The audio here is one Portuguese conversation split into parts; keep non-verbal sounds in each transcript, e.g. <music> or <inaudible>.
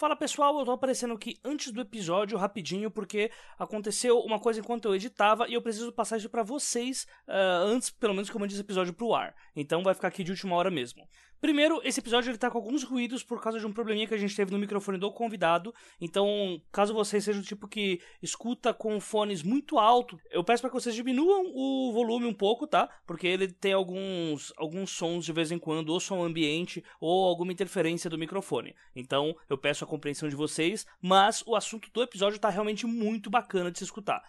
Fala pessoal, eu tô aparecendo aqui antes do episódio rapidinho porque aconteceu uma coisa enquanto eu editava e eu preciso passar isso para vocês uh, antes, pelo menos, como eu disse, episódio pro ar. Então vai ficar aqui de última hora mesmo. Primeiro, esse episódio ele tá com alguns ruídos por causa de um probleminha que a gente teve no microfone do convidado. Então, caso você seja do tipo que escuta com fones muito alto, eu peço para que vocês diminuam o volume um pouco, tá? Porque ele tem alguns alguns sons de vez em quando, ou som ambiente, ou alguma interferência do microfone. Então, eu peço a compreensão de vocês, mas o assunto do episódio tá realmente muito bacana de se escutar.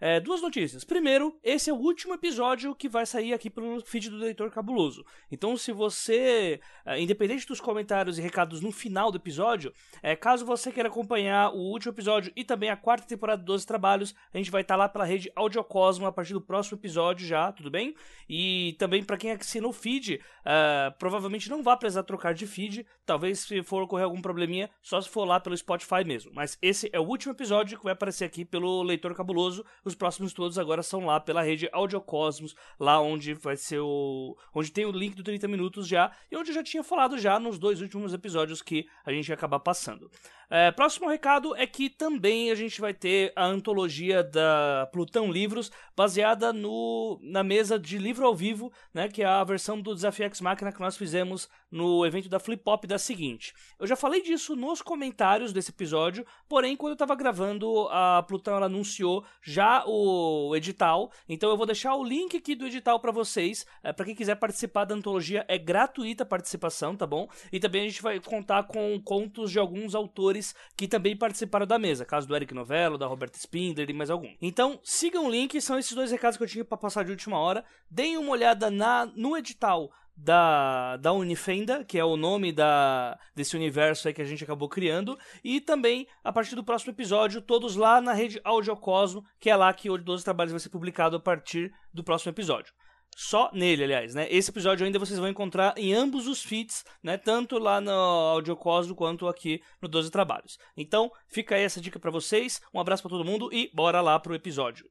É, duas notícias. Primeiro, esse é o último episódio que vai sair aqui pelo feed do Leitor Cabuloso. Então, se você uh, independente dos comentários e recados no final do episódio, é, caso você queira acompanhar o último episódio e também a quarta temporada dos Trabalhos, a gente vai estar tá lá pela rede Audiocosmo a partir do próximo episódio já, tudo bem? E também para quem assina o feed, uh, provavelmente não vai precisar trocar de feed, talvez se for ocorrer algum probleminha, só se for lá pelo Spotify mesmo. Mas esse é o último episódio que vai aparecer aqui pelo Leitor Cabuloso, os próximos todos agora são lá pela rede Audiocosmos, lá onde vai ser o... onde tem o link do 30 minutos já, e onde eu já tinha falado já nos dois últimos episódios que a gente ia acabar passando. É, próximo recado é que também a gente vai ter a antologia da Plutão Livros, baseada no, na mesa de livro ao vivo, né, que é a versão do Desafio X Máquina que nós fizemos no evento da Flip Pop da seguinte. Eu já falei disso nos comentários desse episódio, porém, quando eu estava gravando, a Plutão anunciou já o edital, então eu vou deixar o link aqui do edital para vocês, é, para quem quiser participar da antologia, é gratuita a participação, tá bom? E também a gente vai contar com contos de alguns autores autores que também participaram da mesa, caso do Eric Novello, da Roberta Spindler e mais algum. Então, sigam o link, são esses dois recados que eu tinha para passar de última hora. Deem uma olhada na, no edital da, da Unifenda, que é o nome da, desse universo aí que a gente acabou criando, e também, a partir do próximo episódio, todos lá na rede Audiocosmo, que é lá que o 12 Trabalhos vai ser publicado a partir do próximo episódio só nele, aliás, né? Esse episódio ainda vocês vão encontrar em ambos os feeds, né? Tanto lá no Audiocosmo quanto aqui no 12 Trabalhos. Então, fica aí essa dica para vocês. Um abraço para todo mundo e bora lá pro episódio.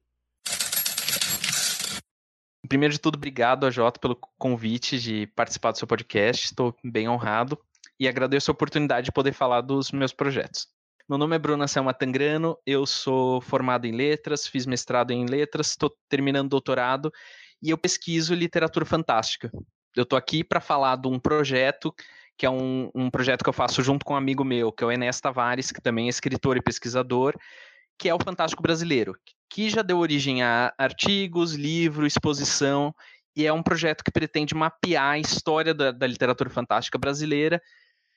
Primeiro de tudo, obrigado a Jota pelo convite de participar do seu podcast. Estou bem honrado e agradeço a oportunidade de poder falar dos meus projetos. Meu nome é Bruna Selma Tangrano, eu sou formado em letras, fiz mestrado em letras, estou terminando doutorado e eu pesquiso literatura fantástica. Eu estou aqui para falar de um projeto que é um, um, projeto que eu faço junto com um amigo meu, que é o Enes Tavares, que também é escritor e pesquisador, que é o Fantástico Brasileiro, que já deu origem a artigos, livro, exposição, e é um projeto que pretende mapear a história da, da literatura fantástica brasileira,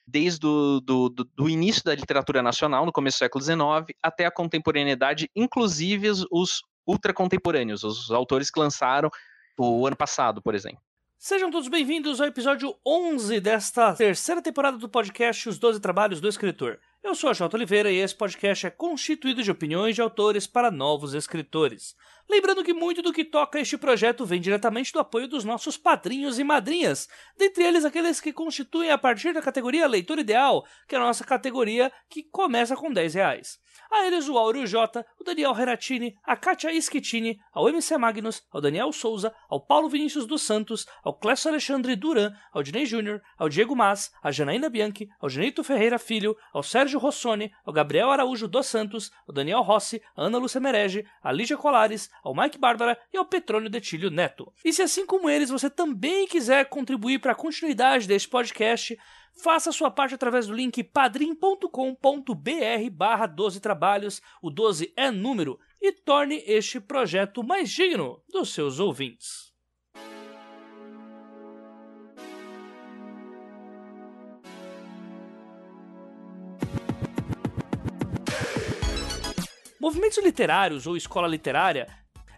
desde o do, do, do, início da literatura nacional, no começo do século XIX, até a contemporaneidade, inclusive os, os ultracontemporâneos, os autores que lançaram o ano passado, por exemplo. Sejam todos bem-vindos ao episódio 11 desta terceira temporada do podcast Os Doze Trabalhos do Escritor. Eu sou a Jota Oliveira e esse podcast é constituído de opiniões de autores para novos escritores. Lembrando que muito do que toca este projeto vem diretamente do apoio dos nossos padrinhos e madrinhas, dentre eles aqueles que constituem a partir da categoria Leitor Ideal, que é a nossa categoria que começa com 10 reais. A eles o Áureo J, o Daniel Reratini, a Kátia Schettini, ao MC Magnus, ao Daniel Souza, ao Paulo Vinícius dos Santos, ao Clécio Alexandre Duran, ao Dinei Júnior, ao Diego Mas, à Janaína Bianchi, ao Genito Ferreira Filho, ao Sérgio Rossoni, ao Gabriel Araújo dos Santos, ao Daniel Rossi, Ana Lúcia Merege, à Lígia Colares, ao Mike Bárbara e ao Petrônio Detilho Neto. E se assim como eles você também quiser contribuir para a continuidade deste podcast, Faça sua parte através do link padrim.com.br barra 12 trabalhos, o 12 é número, e torne este projeto mais digno dos seus ouvintes. Movimentos literários ou escola literária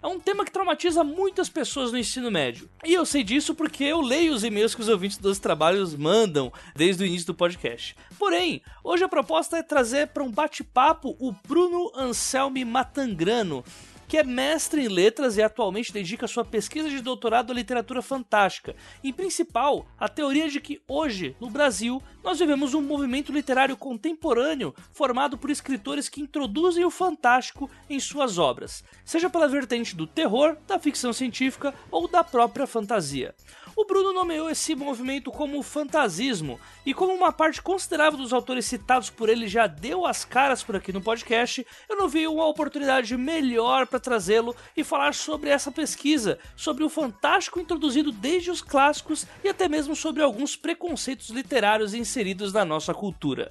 é um tema que traumatiza muitas pessoas no ensino médio. E eu sei disso porque eu leio os e-mails que os ouvintes dos trabalhos mandam desde o início do podcast. Porém, hoje a proposta é trazer para um bate-papo o Bruno Anselmi Matangrano, que é mestre em letras e atualmente dedica sua pesquisa de doutorado à literatura fantástica. Em principal, a teoria de que hoje, no Brasil, nós vivemos um movimento literário contemporâneo formado por escritores que introduzem o fantástico em suas obras, seja pela vertente do terror, da ficção científica ou da própria fantasia. O Bruno nomeou esse movimento como fantasismo, e como uma parte considerável dos autores citados por ele já deu as caras por aqui no podcast, eu não vi uma oportunidade melhor para trazê-lo e falar sobre essa pesquisa, sobre o fantástico introduzido desde os clássicos e até mesmo sobre alguns preconceitos literários inseridos na nossa cultura.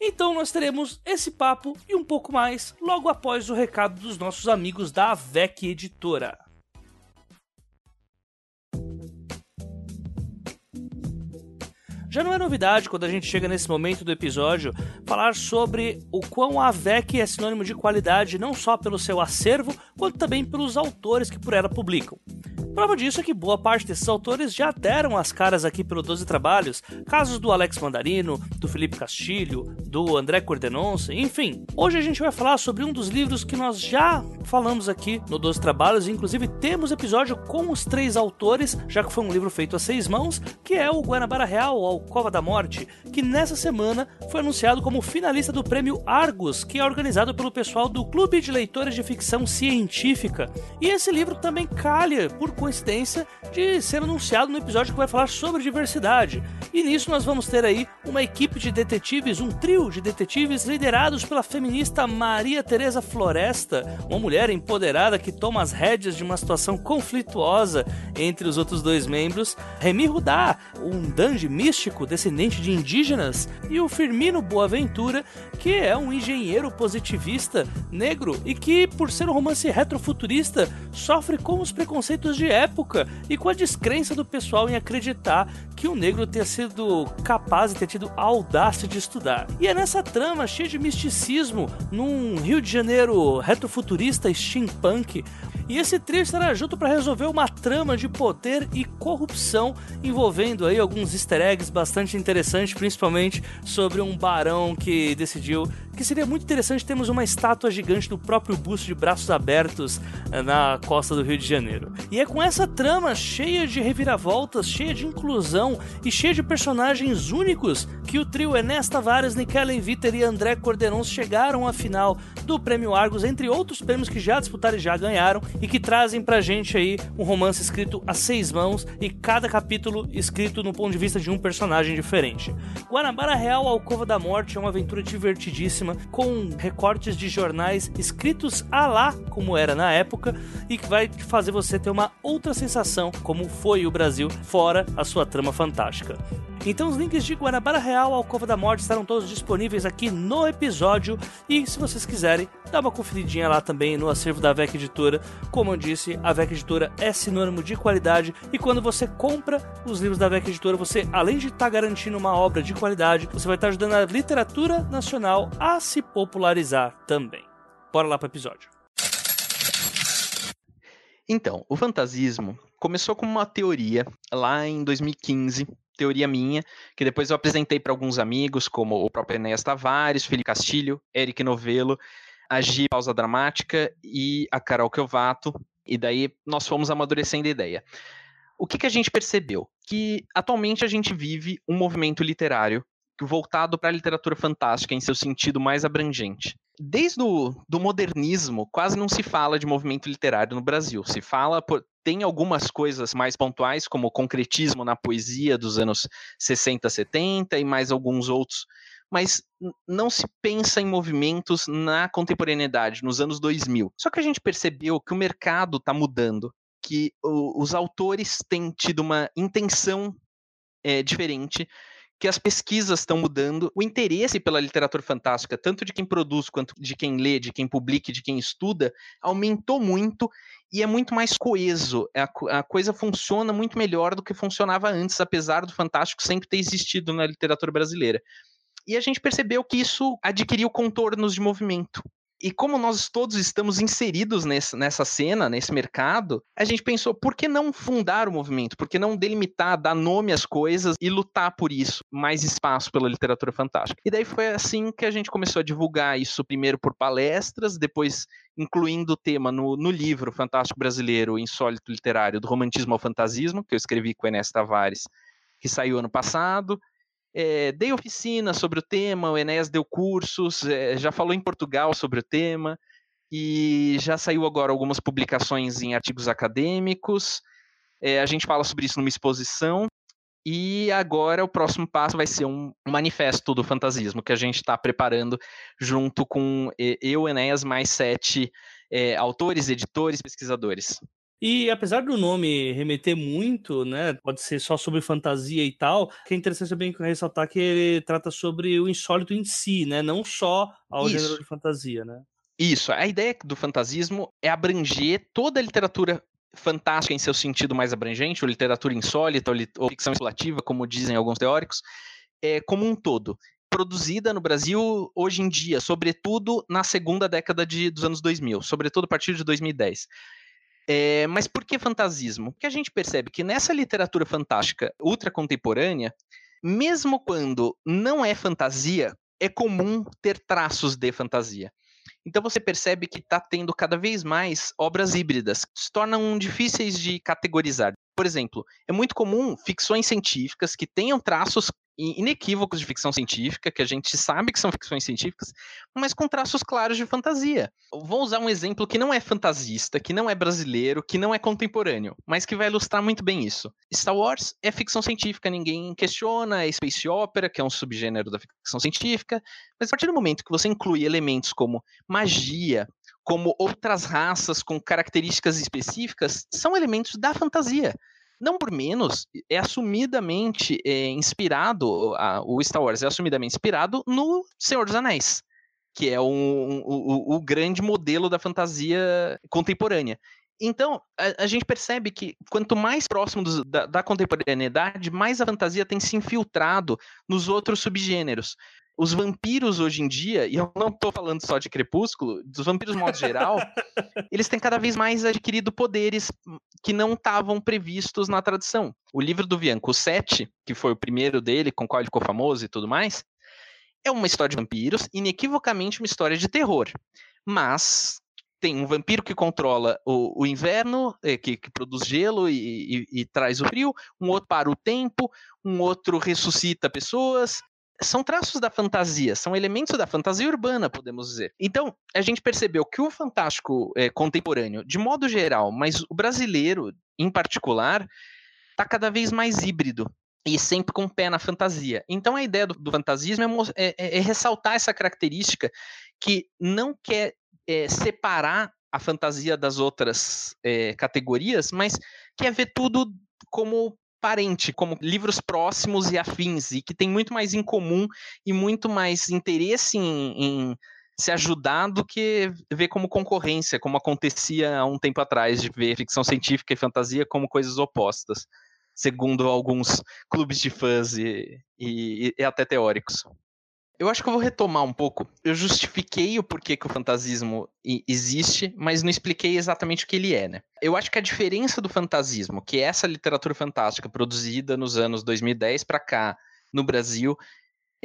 Então nós teremos esse papo e um pouco mais logo após o recado dos nossos amigos da AVEC Editora. Já não é novidade quando a gente chega nesse momento do episódio falar sobre o quão a VEC é sinônimo de qualidade não só pelo seu acervo, quanto também pelos autores que por ela publicam. Prova disso é que boa parte desses autores já deram as caras aqui pelo 12 Trabalhos, casos do Alex Mandarino, do Felipe Castilho, do André Cordenonce, enfim. Hoje a gente vai falar sobre um dos livros que nós já falamos aqui no 12 Trabalhos, inclusive temos episódio com os três autores, já que foi um livro feito a seis mãos, que é o Guanabara Real, ou Cova da Morte, que nessa semana foi anunciado como finalista do prêmio Argus, que é organizado pelo pessoal do Clube de Leitores de Ficção Científica. E esse livro também calha, por coincidência de ser anunciado no episódio que vai falar sobre diversidade. E nisso nós vamos ter aí uma equipe de detetives, um trio de detetives liderados pela feminista Maria Teresa Floresta, uma mulher empoderada que toma as rédeas de uma situação conflituosa entre os outros dois membros, Remy Rudá, um dange místico descendente de indígenas, e o Firmino Boaventura, que é um engenheiro positivista negro e que, por ser um romance retrofuturista, sofre com os preconceitos de época e com a descrença do pessoal em acreditar que o negro tenha sido capaz de ter tido a audácia de estudar. E é nessa trama cheia de misticismo, num Rio de Janeiro retrofuturista steampunk, e esse trio estará junto para resolver uma trama de poder e corrupção envolvendo aí alguns easter eggs bastante interessantes, principalmente sobre um barão que decidiu que seria muito interessante termos uma estátua gigante do próprio busto de braços abertos eh, na costa do Rio de Janeiro. E é com essa trama cheia de reviravoltas, cheia de inclusão e cheia de personagens únicos que o trio Enes Tavares, Nikellen Viter e André Corderon chegaram à final do Prêmio Argos, entre outros prêmios que já disputaram e já ganharam, e que trazem pra gente aí um romance escrito a seis mãos e cada capítulo escrito no ponto de vista de um personagem diferente. Guanabara Real Alcova da Morte é uma aventura divertidíssima com recortes de jornais escritos a lá, como era na época, e que vai fazer você ter uma outra sensação, como foi o Brasil, fora a sua trama fantástica. Então os links de Guanabara Real ao Cova da Morte estarão todos disponíveis aqui no episódio e se vocês quiserem, dá uma conferidinha lá também no acervo da VEC Editora. Como eu disse, a VEC Editora é sinônimo de qualidade e quando você compra os livros da VEC Editora, você além de estar tá garantindo uma obra de qualidade, você vai estar tá ajudando a literatura nacional a se popularizar também. Bora lá para o episódio. Então, o fantasismo começou como uma teoria lá em 2015 teoria minha, que depois eu apresentei para alguns amigos, como o próprio Enéas Tavares, Felipe Castilho, Eric Novelo, a Gi Pausa Dramática e a Carol Kelvato, e daí nós fomos amadurecendo a ideia. O que, que a gente percebeu? Que atualmente a gente vive um movimento literário voltado para a literatura fantástica em seu sentido mais abrangente. Desde o do modernismo, quase não se fala de movimento literário no Brasil. Se fala, por, tem algumas coisas mais pontuais, como o concretismo na poesia dos anos 60, 70 e mais alguns outros, mas não se pensa em movimentos na contemporaneidade, nos anos 2000. Só que a gente percebeu que o mercado está mudando, que o, os autores têm tido uma intenção é, diferente que as pesquisas estão mudando, o interesse pela literatura fantástica, tanto de quem produz quanto de quem lê, de quem publica, de quem estuda, aumentou muito e é muito mais coeso. É a, a coisa funciona muito melhor do que funcionava antes, apesar do fantástico sempre ter existido na literatura brasileira. E a gente percebeu que isso adquiriu contornos de movimento. E como nós todos estamos inseridos nessa, nessa cena, nesse mercado, a gente pensou, por que não fundar o movimento? Por que não delimitar, dar nome às coisas e lutar por isso? Mais espaço pela literatura fantástica. E daí foi assim que a gente começou a divulgar isso, primeiro por palestras, depois incluindo o tema no, no livro Fantástico Brasileiro Insólito Literário, do Romantismo ao Fantasismo, que eu escrevi com o Enes Tavares, que saiu ano passado. É, dei oficina sobre o tema, o Enéas deu cursos, é, já falou em Portugal sobre o tema, e já saiu agora algumas publicações em artigos acadêmicos. É, a gente fala sobre isso numa exposição. E agora o próximo passo vai ser um manifesto do fantasismo que a gente está preparando junto com eu, Enéas, mais sete é, autores, editores, pesquisadores. E apesar do nome remeter muito, né, pode ser só sobre fantasia e tal, que é interessante também ressaltar que ele trata sobre o insólito em si, né, não só ao Isso. gênero de fantasia, né? Isso, a ideia do fantasismo é abranger toda a literatura fantástica em seu sentido mais abrangente, ou literatura insólita, ou, ficção especulativa, como dizem alguns teóricos, é, como um todo. Produzida no Brasil hoje em dia, sobretudo na segunda década de, dos anos 2000, sobretudo a partir de 2010. É, mas por que fantasismo? Porque a gente percebe que nessa literatura fantástica ultra contemporânea, mesmo quando não é fantasia, é comum ter traços de fantasia. Então você percebe que está tendo cada vez mais obras híbridas, que se tornam difíceis de categorizar. Por exemplo, é muito comum ficções científicas que tenham traços inequívocos de ficção científica, que a gente sabe que são ficções científicas, mas com traços claros de fantasia. vou usar um exemplo que não é fantasista, que não é brasileiro, que não é contemporâneo, mas que vai ilustrar muito bem isso. Star Wars é ficção científica, ninguém questiona, é space opera, que é um subgênero da ficção científica, mas a partir do momento que você inclui elementos como magia, como outras raças com características específicas, são elementos da fantasia não por menos, é assumidamente é, inspirado, a, o Star Wars é assumidamente inspirado no Senhor dos Anéis, que é um, um, o, o grande modelo da fantasia contemporânea. Então, a, a, gente percebe que quanto mais próximo dos, da, da, contemporaneidade, mais a fantasia tem se infiltrado nos outros subgêneros os vampiros hoje em dia, e eu não estou falando só de Crepúsculo, dos vampiros de modo geral, <laughs> eles têm cada vez mais adquirido poderes que não estavam previstos na tradição. O livro do Bianco, o Sete, que foi o primeiro dele, com o qual ele ficou famoso e tudo mais, é uma história de vampiros, inequivocamente uma história de terror. Mas tem um vampiro que controla o, o inverno, é, que, que, produz gelo e, e, e, traz o frio, um outro para o tempo, um outro ressuscita pessoas, são traços da fantasia, são elementos da fantasia urbana, podemos dizer. Então, a gente percebeu que o fantástico é, contemporâneo, de modo geral, mas o brasileiro em particular, está cada vez mais híbrido e sempre com o pé na fantasia. Então, a ideia do, do fantasismo é, é, é, é, ressaltar essa característica que não quer é, separar a fantasia das outras é, categorias, mas quer ver tudo como parente, como livros próximos e afins, e que tem muito mais em comum e muito mais interesse em, em se ajudar do que ver como concorrência, como acontecia há um tempo atrás, de ver ficção científica e fantasia como coisas opostas, segundo alguns clubes de fãs e, e, e até teóricos. Eu acho que eu vou retomar um pouco. Eu justifiquei o porquê que o fantasismo existe, mas não expliquei exatamente o que ele é, né? Eu acho que a diferença do fantasismo, que é essa literatura fantástica produzida nos anos 2010 para cá, no Brasil,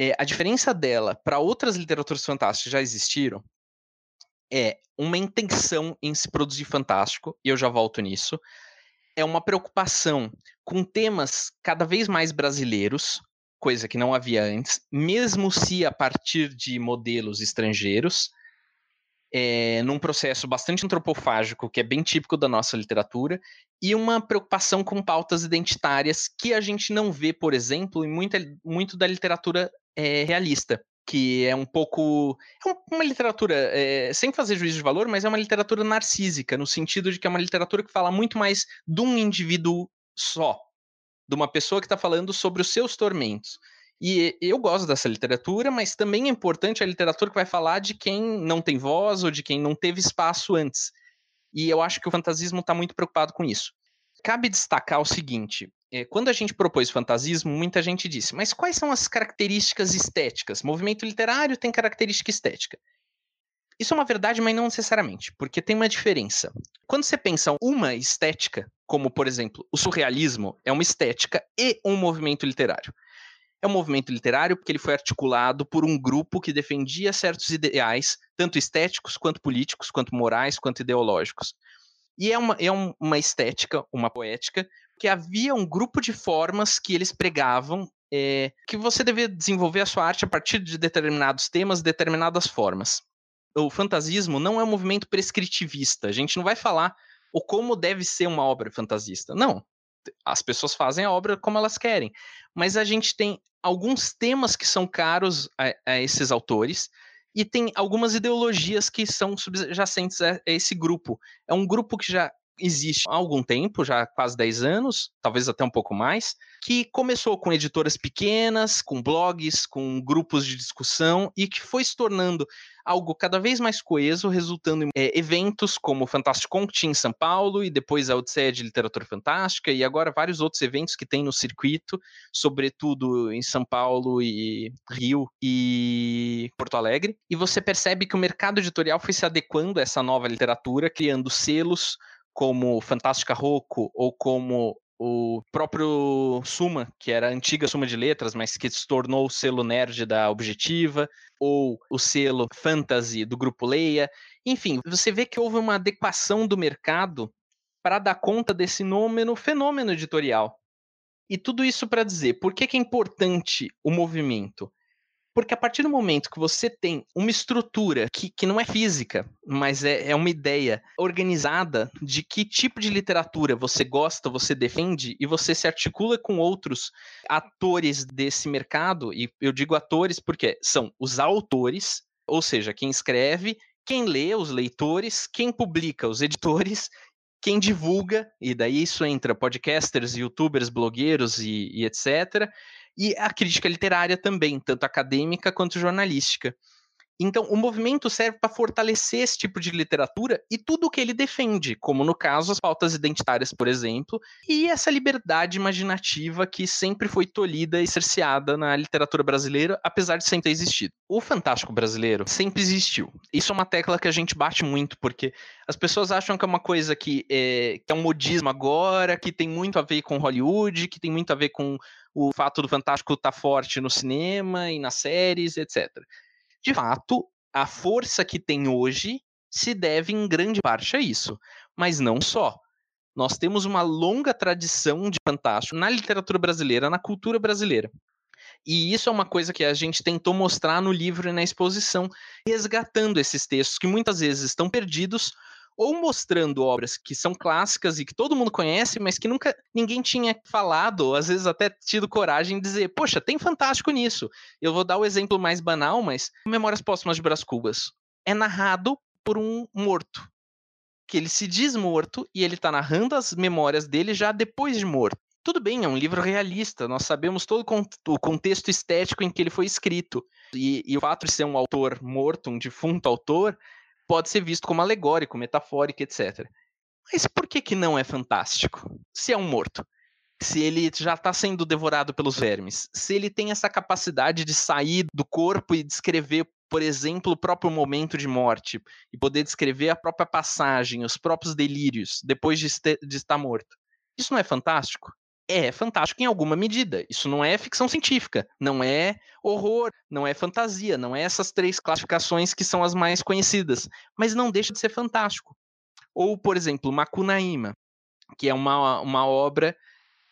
é, a diferença dela para outras literaturas fantásticas que já existiram é uma intenção em se produzir fantástico, e eu já volto nisso. É uma preocupação com temas cada vez mais brasileiros, coisa que não havia antes, mesmo se a partir de modelos estrangeiros, é, num processo bastante antropofágico, que é bem típico da nossa literatura, e uma preocupação com pautas identitárias que a gente não vê, por exemplo, em muita, muito da literatura é, realista, que é um pouco. É uma literatura, é, sem fazer juízo de valor, mas é uma literatura narcísica, no sentido de que é uma literatura que fala muito mais de um indivíduo só, de uma pessoa que está falando sobre os seus tormentos. E eu gosto dessa literatura, mas também é importante a literatura que vai falar de quem não tem voz ou de quem não teve espaço antes. E eu acho que o fantasismo está muito preocupado com isso. Cabe destacar o seguinte: é, quando a gente propôs fantasismo, muita gente disse, mas quais são as características estéticas? Movimento literário tem característica estética. Isso é uma verdade, mas não necessariamente, porque tem uma diferença. Quando você pensa uma estética, como por exemplo, o surrealismo é uma estética e um movimento literário. É um movimento literário porque ele foi articulado por um grupo que defendia certos ideais, tanto estéticos, quanto políticos, quanto morais, quanto ideológicos. E é uma, é uma estética, uma poética, que havia um grupo de formas que eles pregavam é, que você devia desenvolver a sua arte a partir de determinados temas, determinadas formas o fantasismo não é um movimento prescritivista. A gente não vai falar o como deve ser uma obra fantasista. Não. as pessoas fazem a obra como elas querem. Mas a gente tem alguns temas que são caros a, a esses autores, e tem algumas ideologias que são subjacentes a esse grupo. É um grupo que já existe há algum tempo, já quase 10 anos, talvez até um pouco mais, que começou com editoras pequenas, com blogs, com grupos de discussão e que foi se tornando algo cada vez mais coeso, resultando em é, eventos como o Fantástico Conte em São Paulo e depois a Odisseia de Literatura Fantástica e agora vários outros eventos que tem no circuito, sobretudo em São Paulo e Rio e Porto Alegre. E você percebe que o mercado editorial foi se adequando a essa nova literatura, criando selos como Fantástica Rocco ou como o próprio Suma, que era a antiga Suma de Letras, mas que se tornou o selo nerd da Objetiva, ou o selo Fantasy do Grupo Leia. Enfim, você vê que houve uma adequação do mercado para dar conta desse fenômeno, fenômeno editorial. E tudo isso para dizer, por que, que é importante o movimento? Porque a partir do momento que você tem uma estrutura que, que não é física, mas é, é uma ideia organizada de que tipo de literatura você gosta, você defende, e você se articula com outros atores desse mercado, e eu digo atores porque são os autores, ou seja, quem escreve, quem lê, os leitores, quem publica, os editores, quem divulga, e daí isso entra podcasters, youtubers, blogueiros e, e etc e a crítica literária também, tanto acadêmica quanto jornalística. Então, o movimento serve para fortalecer esse tipo de literatura e tudo o que ele defende, como no caso as pautas identitárias, por exemplo, e essa liberdade imaginativa que sempre foi tolhida e cerceada na literatura brasileira, apesar de sempre ter existido. O fantástico brasileiro sempre existiu. Isso é uma tecla que a gente bate muito, porque as pessoas acham que é uma coisa que é, que é um modismo agora, que tem muito a ver com Hollywood, que tem muito a ver com o fato do Fantástico estar tá forte no cinema e nas séries, etc. De fato, a força que tem hoje se deve em grande parte a isso, mas não só. Nós temos uma longa tradição de Fantástico na literatura brasileira, na cultura brasileira. E isso é uma coisa que a gente tentou mostrar no livro e na exposição, resgatando esses textos que muitas vezes estão perdidos ou mostrando obras que são clássicas e que todo mundo conhece, mas que nunca ninguém tinha falado, ou às vezes até tido coragem de dizer, poxa, tem fantástico nisso. Eu vou dar o exemplo mais banal, mas Memórias Póstumas de Brás Cubas é narrado por um morto, que ele se diz morto e ele está narrando as memórias dele já depois de morto. Tudo bem, é um livro realista, nós sabemos todo o contexto estético em que ele foi escrito. E, e o fato de ser um autor morto, um defunto autor, pode ser visto como alegórico, metafórico, etc. Mas por que, que não é fantástico? Se é um morto, se ele já está sendo devorado pelos vermes, se ele tem essa capacidade de sair do corpo e descrever, por exemplo, o próprio momento de morte, e poder descrever a própria passagem, os próprios delírios, depois de, de estar morto. Isso não é fantástico? É fantástico em alguma medida. Isso não é ficção científica, não é horror, não é fantasia, não é essas três classificações que são as mais conhecidas, mas não deixa de ser fantástico. Ou, por exemplo, Macunaíma, que é uma, uma obra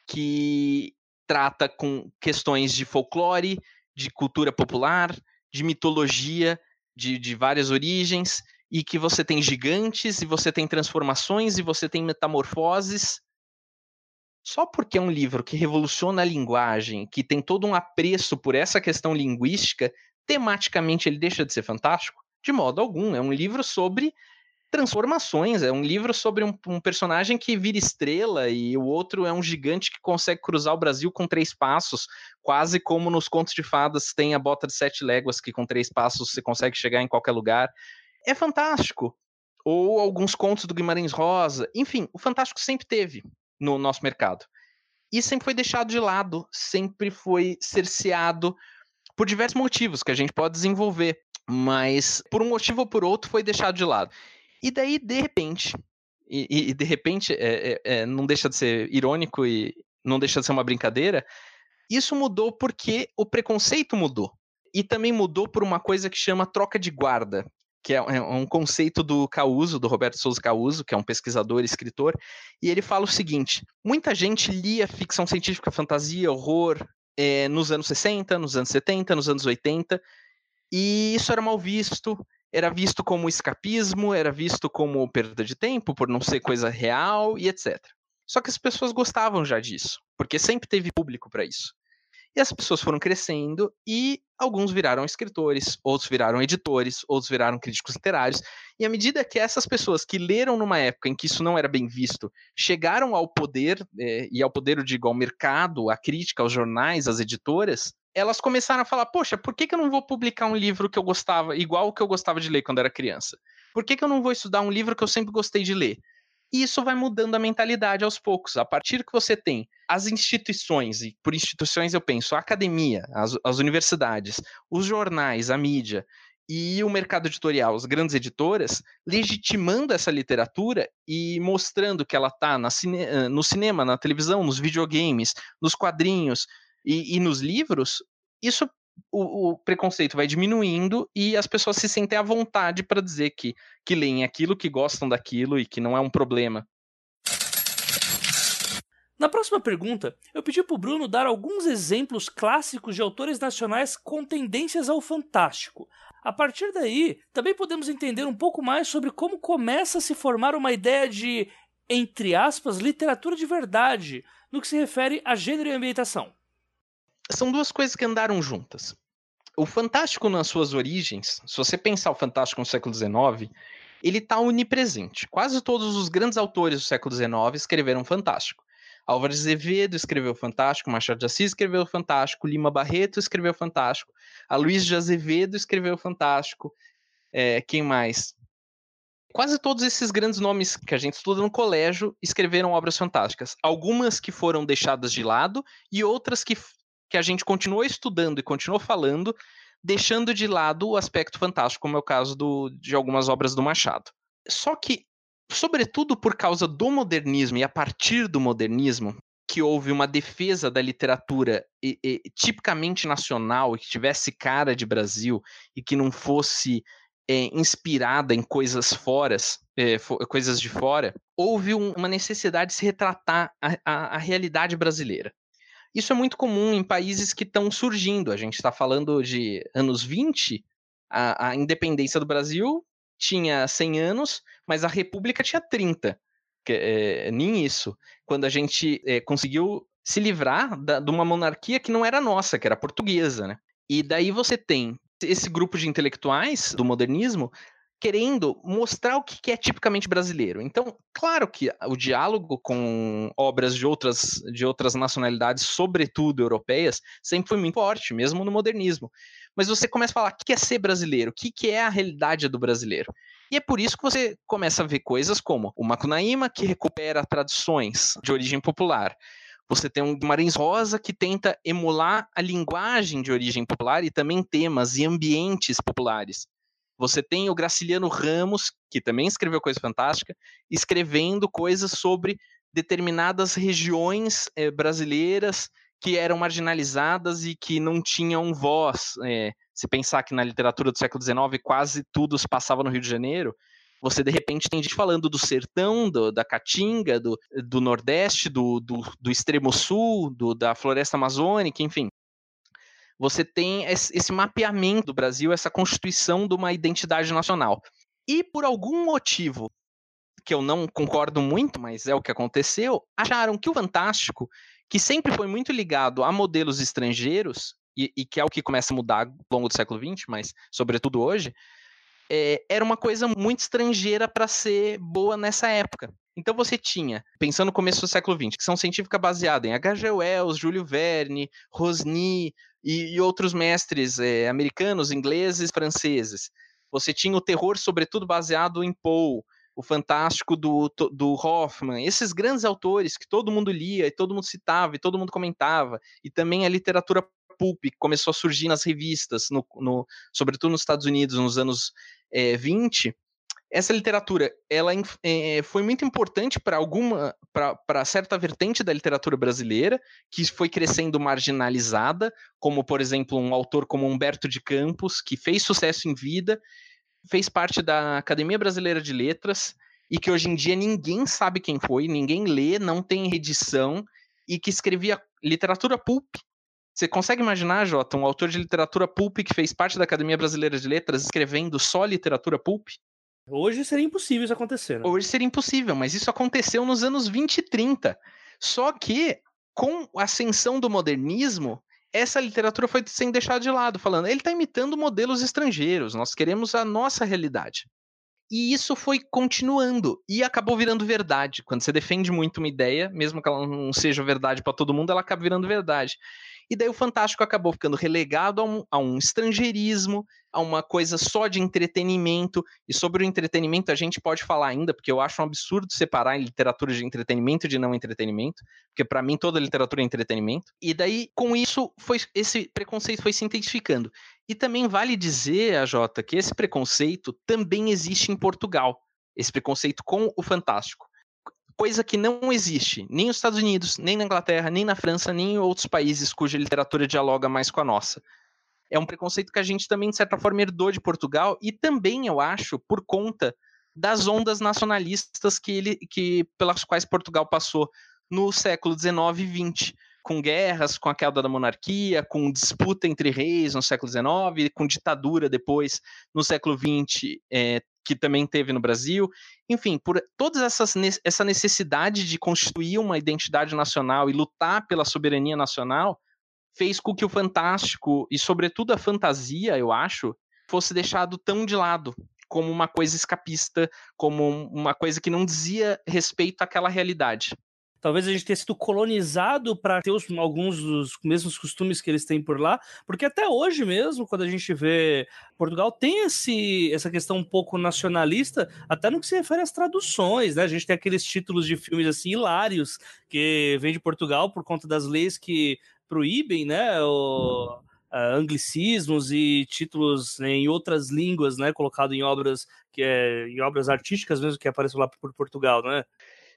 que trata com questões de folclore, de cultura popular, de mitologia, de, de várias origens, e que você tem gigantes, e você tem transformações, e você tem metamorfoses, só porque é um livro que revoluciona a linguagem, que tem todo um apreço por essa questão linguística, tematicamente ele deixa de ser fantástico? De modo algum. É um livro sobre transformações, é um livro sobre um, um, personagem que vira estrela e o outro é um gigante que consegue cruzar o Brasil com três passos, quase como nos contos de fadas tem a bota de sete léguas que com três passos você consegue chegar em qualquer lugar. É fantástico. Ou alguns contos do Guimarães Rosa. Enfim, o fantástico sempre teve no nosso mercado. E sempre foi deixado de lado, sempre foi cerceado por diversos motivos que a gente pode desenvolver, mas por um motivo ou por outro foi deixado de lado. E daí, de repente, e, e de repente é, é, é, não deixa de ser irônico e não deixa de ser uma brincadeira, isso mudou porque o preconceito mudou. E também mudou por uma coisa que chama troca de guarda, que é, é um conceito do Causo, do Roberto Souza Causo, que é um pesquisador e escritor, e ele fala o seguinte: muita gente lia ficção científica, fantasia, horror é, nos anos 60, nos anos 70, nos anos 80, e isso era mal visto, era visto como escapismo, era visto como perda de tempo, por não ser coisa real e etc. Só que as pessoas gostavam já disso, porque sempre teve público para isso. E as pessoas foram crescendo e alguns viraram escritores, outros viraram editores, outros viraram críticos literários. E à medida que essas pessoas que leram numa época em que isso não era bem visto, chegaram ao poder, é, e ao poder, eu digo, ao mercado, à crítica, aos jornais, às editoras, elas começaram a falar: poxa, por que, que eu não vou publicar um livro que eu gostava, igual o que eu gostava de ler quando era criança? Por que, que eu não vou estudar um livro que eu sempre gostei de ler? E isso vai mudando a mentalidade aos poucos. A partir que você tem as instituições, e por instituições eu penso a academia, as, as universidades, os jornais, a mídia e o mercado editorial, as grandes editoras, legitimando essa literatura e mostrando que ela está cine, no cinema, na televisão, nos videogames, nos quadrinhos e, e nos livros, isso o, o, preconceito vai diminuindo e as pessoas se sentem à vontade para dizer que, que leem aquilo, que gostam daquilo e que não é um problema. Na próxima pergunta, eu pedi para o Bruno dar alguns exemplos clássicos de autores nacionais com tendências ao fantástico. A partir daí, também podemos entender um pouco mais sobre como começa a se formar uma ideia de, entre aspas, literatura de verdade, no que se refere a gênero e ambientação são duas coisas que andaram juntas. O Fantástico, nas suas origens, se você pensar o Fantástico no século XIX, ele está onipresente. Quase todos os grandes autores do século XIX escreveram Fantástico. Álvares Azevedo escreveu Fantástico, Machado de Assis escreveu Fantástico, Lima Barreto escreveu Fantástico, a Luiz de Azevedo escreveu Fantástico, é, quem mais? Quase todos esses grandes nomes que a gente estuda no colégio escreveram obras fantásticas. Algumas que foram deixadas de lado e outras que que a gente continuou estudando e continuou falando, deixando de lado o aspecto fantástico, como é o caso do, de algumas obras do Machado. Só que, sobretudo por causa do modernismo e a partir do modernismo, que houve uma defesa da literatura e, e, tipicamente nacional, que tivesse cara de Brasil e que não fosse é, inspirada em coisas fora, é, coisas de fora, houve um, uma necessidade de se retratar a, a, a realidade brasileira. Isso é muito comum em países que estão surgindo. A gente está falando de anos 20, a, a, independência do Brasil tinha 100 anos, mas a República tinha 30. Que, é, nem isso. Quando a gente é, conseguiu se livrar da, de uma monarquia que não era nossa, que era portuguesa. Né? E daí você tem esse grupo de intelectuais do modernismo querendo mostrar o que é tipicamente brasileiro. Então, claro que o diálogo com obras de outras, de outras nacionalidades, sobretudo europeias, sempre foi muito forte, mesmo no modernismo. Mas você começa a falar o que é ser brasileiro, o que é a realidade do brasileiro. E é por isso que você começa a ver coisas como o Macunaíma, que recupera tradições de origem popular. Você tem um Guimarães Rosa que tenta emular a linguagem de origem popular e também temas e ambientes populares. Você tem o Graciliano Ramos, que também escreveu coisa fantástica, escrevendo coisas sobre determinadas regiões é, brasileiras que eram marginalizadas e que não tinham voz. É, se pensar que na literatura do século XIX quase tudo se passava no Rio de Janeiro, você de repente tem gente falando do sertão, do, da caatinga, do, do nordeste, do, do, do extremo sul, do, da floresta amazônica, enfim você tem esse mapeamento do Brasil, essa constituição de uma identidade nacional. E por algum motivo que eu não concordo muito, mas é o que aconteceu, acharam que o Fantástico, que sempre foi muito ligado a modelos estrangeiros, e, e que é o que começa a mudar ao longo do século XX, mas sobretudo hoje, é, era uma coisa muito estrangeira para ser boa nessa época. Então você tinha, pensando no começo do século XX, ficção científica baseada em H.G. Wells, Júlio Verne, Rosny, e, e outros mestres é, americanos, ingleses, franceses. Você tinha o terror, sobretudo, baseado em Poe, o fantástico do, do Hoffman, esses grandes autores que todo mundo lia e todo mundo citava e todo mundo comentava, e também a literatura pulp que começou a surgir nas revistas, no, no, sobretudo nos Estados Unidos, nos anos é, 20, essa literatura ela é, foi muito importante para alguma para certa vertente da literatura brasileira que foi crescendo marginalizada como por exemplo um autor como Humberto de Campos que fez sucesso em vida fez parte da Academia Brasileira de Letras e que hoje em dia ninguém sabe quem foi ninguém lê não tem edição e que escrevia literatura pulp você consegue imaginar, Jota, um autor de literatura pulp que fez parte da Academia Brasileira de Letras escrevendo só literatura pulp? Hoje seria impossível isso acontecer. Né? Hoje seria impossível, mas isso aconteceu nos anos 20 e 30. Só que, com a ascensão do modernismo, essa literatura foi sendo deixada de lado, falando, ele está imitando modelos estrangeiros, nós queremos a nossa realidade. E isso foi continuando e acabou virando verdade. Quando você defende muito uma ideia, mesmo que ela não seja verdade para todo mundo, ela acaba virando verdade. E daí o Fantástico acabou ficando relegado a um, a um estrangeirismo, a uma coisa só de entretenimento. E sobre o entretenimento a gente pode falar ainda, porque eu acho um absurdo separar literatura de entretenimento de não entretenimento, porque para mim toda literatura é entretenimento. E daí, com isso, foi, esse preconceito foi se intensificando. E também vale dizer, a Jota, que esse preconceito também existe em Portugal. Esse preconceito com o Fantástico coisa que não existe nem nos Estados Unidos, nem na Inglaterra, nem na França, nem em outros países cuja literatura dialoga mais com a nossa. É um preconceito que a gente também, de certa forma, herdou de Portugal e também, eu acho, por conta das ondas nacionalistas que ele, que, pelas quais Portugal passou no século XIX e XX, com guerras, com a queda da monarquia, com disputa entre reis no século XIX, com ditadura depois no século XX, é, que também teve no Brasil. Enfim, por toda essa necessidade de constituir uma identidade nacional e lutar pela soberania nacional, fez com que o fantástico e, sobretudo, a fantasia, eu acho, fosse deixado tão de lado como uma coisa escapista, como uma coisa que não dizia respeito àquela realidade. Talvez a gente tenha sido colonizado para ter os, alguns dos mesmos costumes que eles têm por lá, porque até hoje mesmo, quando a gente vê Portugal, tem esse, essa questão um pouco nacionalista, até no que se refere às traduções, né? A gente tem aqueles títulos de filmes assim hilários que vêm de Portugal por conta das leis que proíbem, né? O, uh, anglicismos e títulos em outras línguas, né? Colocado em obras que é, em obras artísticas mesmo que aparecem lá por Portugal, né?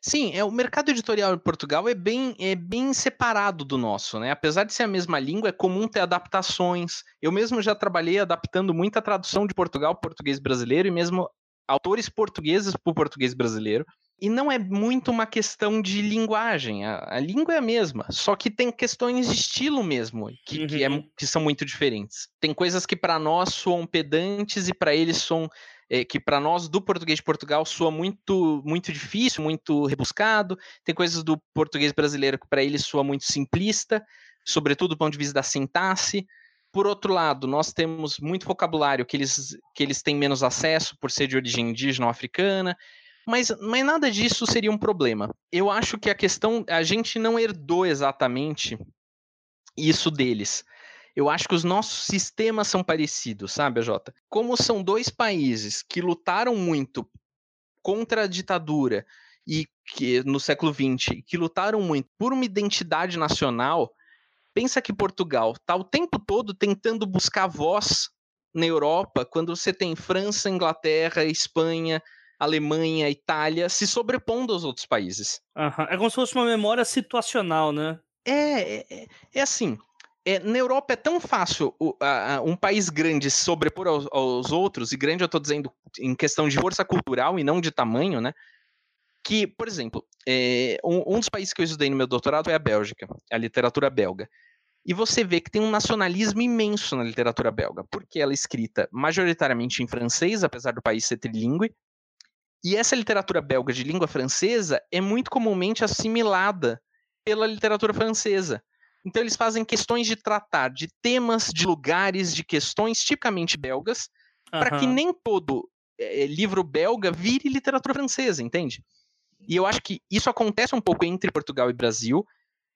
Sim, é, o mercado editorial em Portugal é bem, é bem separado do nosso, né? Apesar de ser a mesma língua, é comum ter adaptações. Eu mesmo já trabalhei adaptando muita tradução de Portugal português brasileiro e mesmo autores portugueses para o português brasileiro. E não é muito uma questão de linguagem, a, a língua é a mesma, só que tem questões de estilo mesmo, que, uhum. que, é, uhum. que são muito diferentes. Tem coisas que para nós soam pedantes e para eles são é, que para nós do português de Portugal soa muito muito difícil, muito rebuscado. Tem coisas do português brasileiro que para ele soa muito simplista, sobretudo do ponto de vista da sintaxe. Por outro lado, nós temos muito vocabulário que eles, que eles têm menos acesso por ser de origem indígena ou africana. Mas, mas nada disso seria um problema. Eu acho que a questão, a gente não herdou exatamente isso deles eu acho que os nossos sistemas são parecidos, sabe, Jota? Como são dois países que lutaram muito contra a ditadura e que no século XX, que lutaram muito por uma identidade nacional, pensa que Portugal está o tempo todo tentando buscar voz na Europa, quando você tem França, Inglaterra, Espanha, Alemanha, Itália se sobrepondo aos outros países. Uhum. É como se fosse uma memória situacional, né? É, é, é assim é, na Europa é tão fácil o, a, um país grande sobrepor aos, aos, outros, e grande eu estou dizendo em questão de força cultural e não de tamanho, né? Que, por exemplo, é, um, um, dos países que eu estudei no meu doutorado é a Bélgica, a literatura belga. E você vê que tem um nacionalismo imenso na literatura belga, porque ela é escrita majoritariamente em francês, apesar do país ser trilingue, e essa literatura belga de língua francesa é muito comumente assimilada pela literatura francesa. Então eles fazem questões de tratar de temas, de lugares, de questões tipicamente belgas, uhum. para que nem todo é, livro belga vire literatura francesa, entende? E eu acho que isso acontece um pouco entre Portugal e Brasil.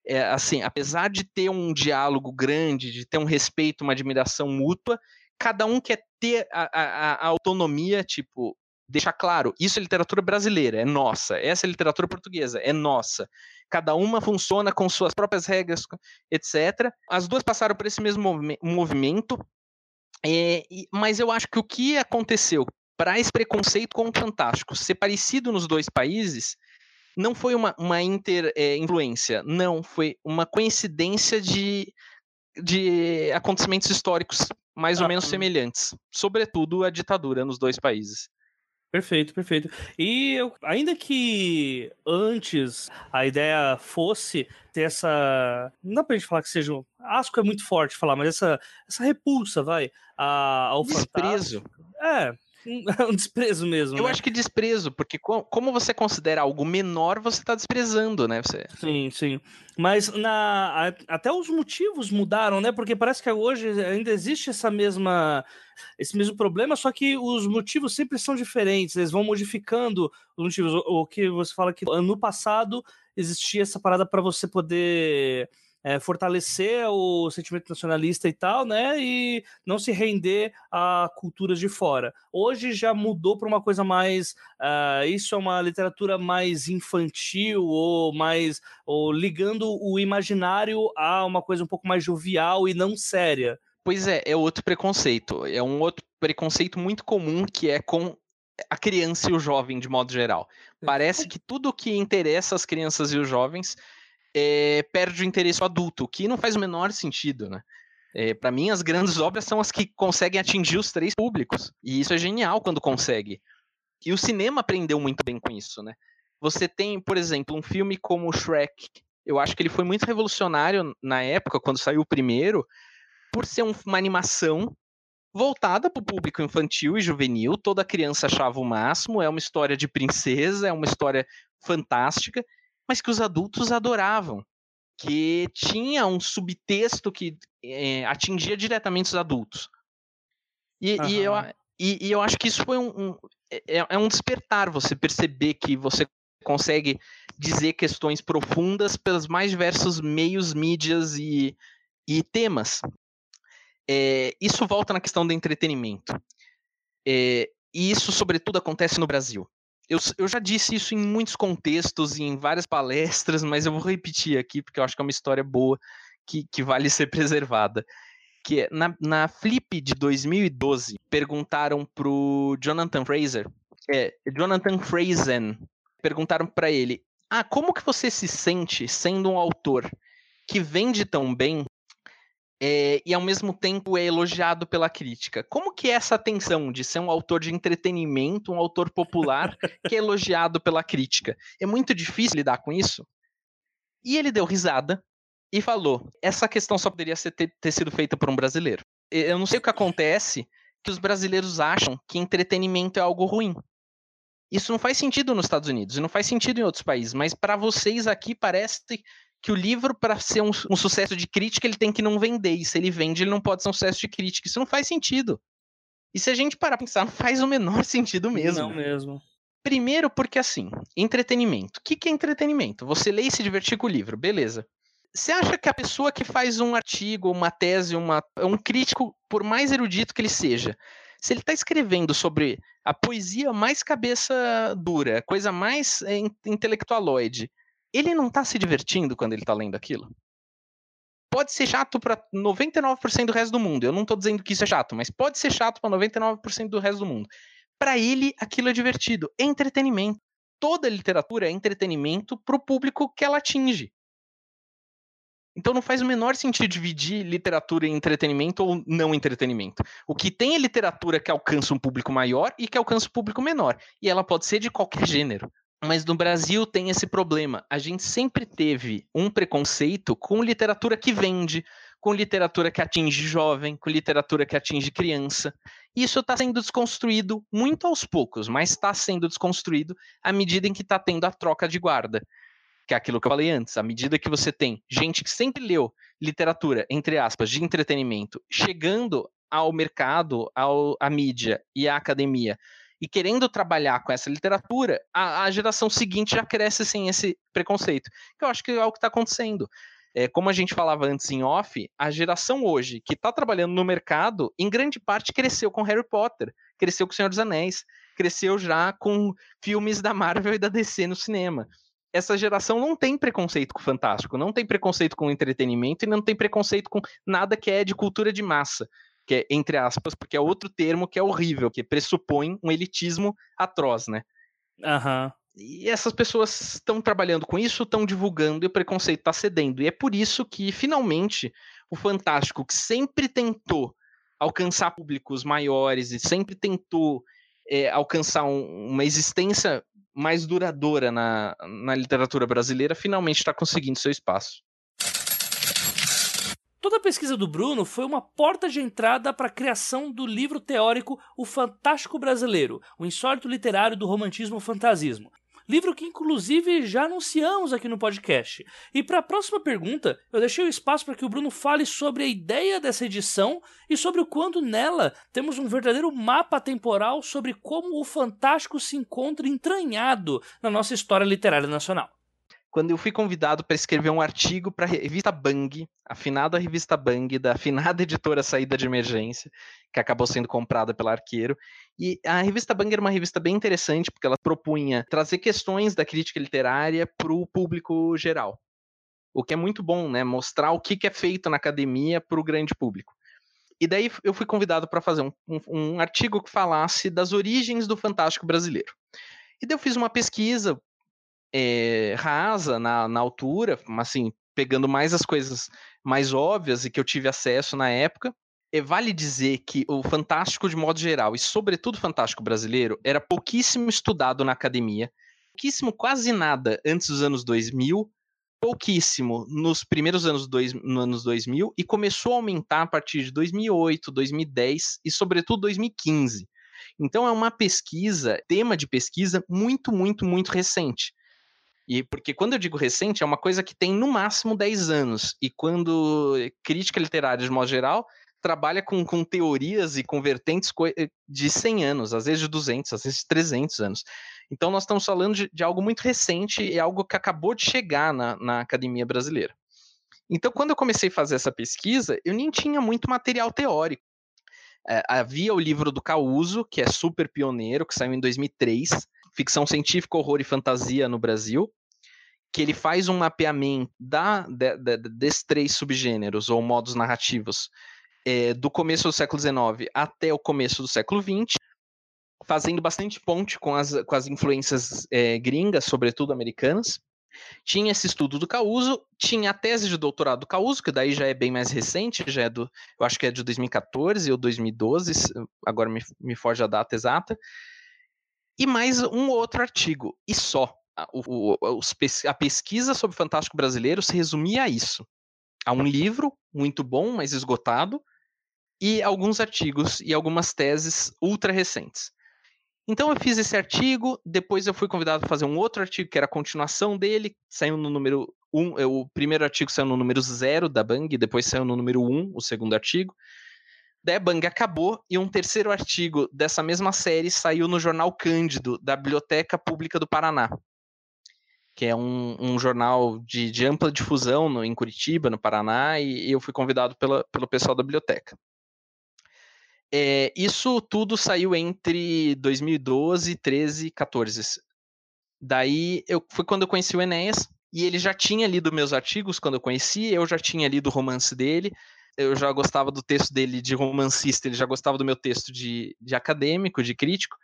É, assim, apesar de ter um diálogo grande, de ter um respeito, uma admiração mútua, cada um quer ter a, a, a autonomia, tipo, deixar claro, isso é literatura brasileira, é nossa. Essa é literatura portuguesa, é nossa. Cada uma funciona com suas próprias regras, etc. As duas passaram por esse mesmo movimento, é, mas eu acho que o que aconteceu para esse preconceito com o Fantástico ser parecido nos dois países não foi uma, uma inter-influência, é, não, foi uma coincidência de, de acontecimentos históricos mais ah, ou menos semelhantes, sobretudo a ditadura nos dois países. Perfeito, perfeito. E eu, ainda que antes a ideia fosse ter essa. Não dá pra gente falar que seja. Asco é muito forte falar, mas essa, essa repulsa, vai, a, ao Desprezo. fantástico. É, <laughs> um desprezo mesmo. Eu né? acho que desprezo, porque como você considera algo menor, você está desprezando, né? Você... Sim, sim. Mas na, até os motivos mudaram, né? Porque parece que hoje ainda existe essa mesma, esse mesmo problema, só que os motivos sempre são diferentes, eles vão modificando os motivos. O, o que você fala que no passado existia essa parada para você poder é, fortalecer o sentimento nacionalista e tal, né? E não se render a culturas de fora. Hoje já mudou para uma coisa mais. Uh, isso é uma literatura mais infantil ou mais. ou ligando o imaginário a uma coisa um pouco mais jovial e não séria. Pois é, é outro preconceito. É um outro preconceito muito comum que é com a criança e o jovem de modo geral. Parece que tudo que interessa as crianças e os jovens é, perde o interesse adulto, o que não faz o menor sentido, né? É, para mim, as grandes obras são as que conseguem atingir os três públicos. E isso é genial quando consegue. E o cinema aprendeu muito bem com isso, né? Você tem, por exemplo, um filme como Shrek. Eu acho que ele foi muito revolucionário na época, quando saiu o primeiro, por ser uma animação voltada para o público infantil e juvenil. Toda criança achava o máximo. É uma história de princesa, é uma história fantástica mas que os adultos adoravam, que tinha um subtexto que é, atingia diretamente os adultos. E, uhum. e, eu, e, e, eu acho que isso foi um, um é, é, um despertar você perceber que você consegue dizer questões profundas pelos mais diversos meios, mídias e, e temas. É, isso volta na questão do entretenimento. É, e isso, sobretudo, acontece no Brasil eu, eu já disse isso em muitos contextos e em várias palestras, <laughs> mas eu vou repetir aqui porque eu acho que é uma história boa que, que vale <laughs> ser preservada. Que é, na, na Flip de 2012, perguntaram pro Jonathan Fraser, é, Jonathan Frazen, perguntaram para ele: "Ah, como que você se sente sendo um autor que vende tão bem é, e ao mesmo tempo é elogiado pela crítica. Como que é essa tensão de ser um autor de entretenimento, um autor popular, que é elogiado pela crítica? É muito difícil lidar com isso? E ele deu risada e falou: essa questão só poderia ter, ter sido feita por um brasileiro. Eu não sei o que acontece que os brasileiros acham que entretenimento é algo ruim. Isso não faz sentido nos Estados Unidos e não faz sentido em outros países, mas para vocês aqui parece que o livro, para ser um, um, sucesso de crítica, ele tem que não vender. E se ele vende, ele não pode ser um sucesso de crítica. Isso não faz sentido. E se a gente parar pra pensar, não faz o menor <laughs> sentido mesmo. Não mesmo. Primeiro, porque assim, entretenimento. O que, que é entretenimento? Você lê e se divertir com o livro, beleza. Você acha que a pessoa que faz um artigo, uma tese, uma, um crítico, por mais erudito que ele seja, se ele está escrevendo sobre a poesia mais cabeça dura, coisa mais é, intelectualoide, ele não está se divertindo quando ele está lendo aquilo? Pode ser chato para 99% do resto do mundo. Eu não estou dizendo que isso é chato, mas pode ser chato para 99% do resto do mundo. Para ele, aquilo é divertido, é entretenimento. Toda literatura é entretenimento para o público que ela atinge. Então não faz o menor sentido dividir literatura em entretenimento ou não entretenimento. O que tem é literatura que alcança um público maior e que alcança um público menor. E ela pode ser de qualquer gênero. Mas no Brasil tem esse problema. A gente sempre teve um preconceito com literatura que vende, com literatura que atinge jovem, com literatura que atinge criança. Isso está sendo desconstruído muito aos poucos, mas está sendo desconstruído à medida em que está tendo a troca de guarda. Que é aquilo que eu falei antes, à medida que você tem gente que sempre leu literatura, entre aspas, de entretenimento, chegando ao mercado, ao, à mídia e à academia e querendo trabalhar com essa literatura, a, a geração seguinte já cresce sem esse preconceito. Que eu acho que é o que está acontecendo. É, como a gente falava antes em off, a geração hoje que está trabalhando no mercado, em grande parte cresceu com Harry Potter, cresceu com Senhor dos Anéis, cresceu já com filmes da Marvel e da DC no cinema. Essa geração não tem preconceito com o fantástico, não tem preconceito com o entretenimento e não tem preconceito com nada que é de cultura de massa que é entre aspas, porque é outro termo que é horrível, que pressupõe um elitismo atroz, né? Aham. Uhum. E essas pessoas estão trabalhando com isso, estão divulgando e o preconceito está cedendo. E é por isso que, finalmente, o Fantástico, que sempre tentou alcançar públicos maiores e sempre tentou é, alcançar um, uma existência mais duradoura na, na literatura brasileira, finalmente está conseguindo seu espaço. Toda a pesquisa do Bruno foi uma porta de entrada para a criação do livro teórico O Fantástico Brasileiro, o insólito literário do romantismo fantasismo. Livro que inclusive já anunciamos aqui no podcast. E para a próxima pergunta, eu deixei o espaço para que o Bruno fale sobre a ideia dessa edição e sobre o quanto nela temos um verdadeiro mapa temporal sobre como o fantástico se encontra entranhado na nossa história literária nacional quando eu fui convidado para escrever um artigo para a revista Bang, afinada revista Bang, da afinada <laughs> editora Saída de Emergência, que acabou sendo comprada pela Arqueiro. E a revista Bang era uma revista bem interessante, porque ela propunha trazer questões da crítica literária para o público geral. O que é muito bom, né? Mostrar o que é feito na academia para o grande público. E daí eu fui convidado para fazer um, um, um artigo que falasse das origens do fantástico brasileiro. E daí eu fiz uma pesquisa é, rasa na, na altura, assim, pegando mais as coisas mais óbvias e que eu tive acesso na época. E vale dizer que o Fantástico, de modo geral, e sobretudo o Fantástico brasileiro, era pouquíssimo estudado na academia, pouquíssimo, quase nada antes dos anos 2000, pouquíssimo nos primeiros anos, dois, no anos 2000 e começou a aumentar a partir de 2008, 2010 e, sobretudo, 2015. Então, é uma pesquisa, tema de pesquisa muito, muito, muito recente. E porque quando eu digo recente, é uma coisa que tem no máximo 10 anos. E quando crítica literária, de modo geral, trabalha com, com teorias e com vertentes eh, de 100 anos, às vezes de 200, às vezes de 300 anos. Então, nós estamos falando de, de algo muito recente e algo que acabou de chegar na, na academia brasileira. Então, quando eu comecei a fazer essa pesquisa, eu nem tinha muito material teórico. É, havia o livro do Causo, que é super pioneiro, que saiu em 2003, ficção científica, horror e fantasia no Brasil, que ele faz um mapeamento da, de, de, desses três subgêneros ou modos narrativos é, do começo do século XIX até o começo do século XX, fazendo bastante ponte com as, com as influências é, gringas, sobretudo americanas. Tinha esse estudo do Causo, tinha a tese de doutorado do Causo, que daí já é bem mais recente, já é do, eu acho que é de 2014 ou 2012, agora me, me foge a data exata, e mais um outro artigo, e só. A, o, a pesquisa sobre o Fantástico Brasileiro se resumia a isso. A um livro muito bom, mas esgotado, e alguns artigos e algumas teses ultra recentes. Então eu fiz esse artigo, depois eu fui convidado a fazer um outro artigo que era a continuação dele, saiu no número 1, um, o primeiro artigo saiu no número 0 da Bang, depois saiu no número 1, um, o segundo artigo. Debang acabou e um terceiro artigo dessa mesma série saiu no jornal Cândido, da Biblioteca Pública do Paraná, que é um, um jornal de, de, ampla difusão no, em Curitiba, no Paraná, e, eu fui convidado pela, pelo pessoal da biblioteca. É, isso tudo saiu entre 2012, 13 e 14. Daí eu, foi quando eu conheci o Enéas, e ele já tinha lido meus artigos quando eu conheci, eu já tinha lido o romance dele, eu já gostava do texto dele de romancista, ele já gostava do meu texto de, de acadêmico, de crítico.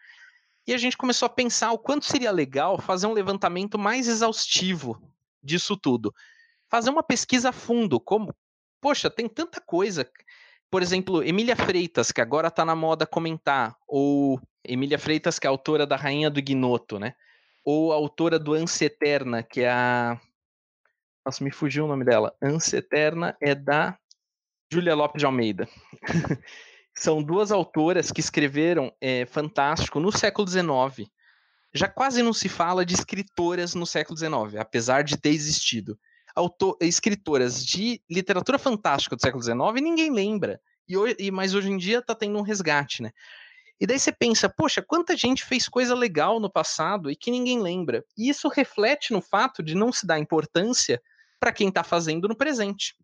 E a gente começou a pensar o quanto seria legal fazer um levantamento mais exaustivo disso tudo. Fazer uma pesquisa a fundo, como, poxa, tem tanta coisa. Por exemplo, Emília Freitas, que agora está na moda comentar, ou Emília Freitas, que é autora da Rainha do Ignoto, né? Ou autora do Ânsia Eterna, que é a. Nossa, me fugiu o nome dela. Ânsia Eterna é da Júlia Lopes de Almeida. <laughs> São duas autoras que escreveram é, fantástico no século XIX. Já quase não se fala de escritoras no século XIX, apesar de ter existido. Escritoras de literatura fantástica do século XIX, ninguém lembra. E hoje, mas hoje em dia está tendo um resgate, né? E daí você pensa, poxa, quanta gente fez coisa legal no passado e que ninguém lembra. E isso reflete no fato de não se dar importância para quem está fazendo no presente.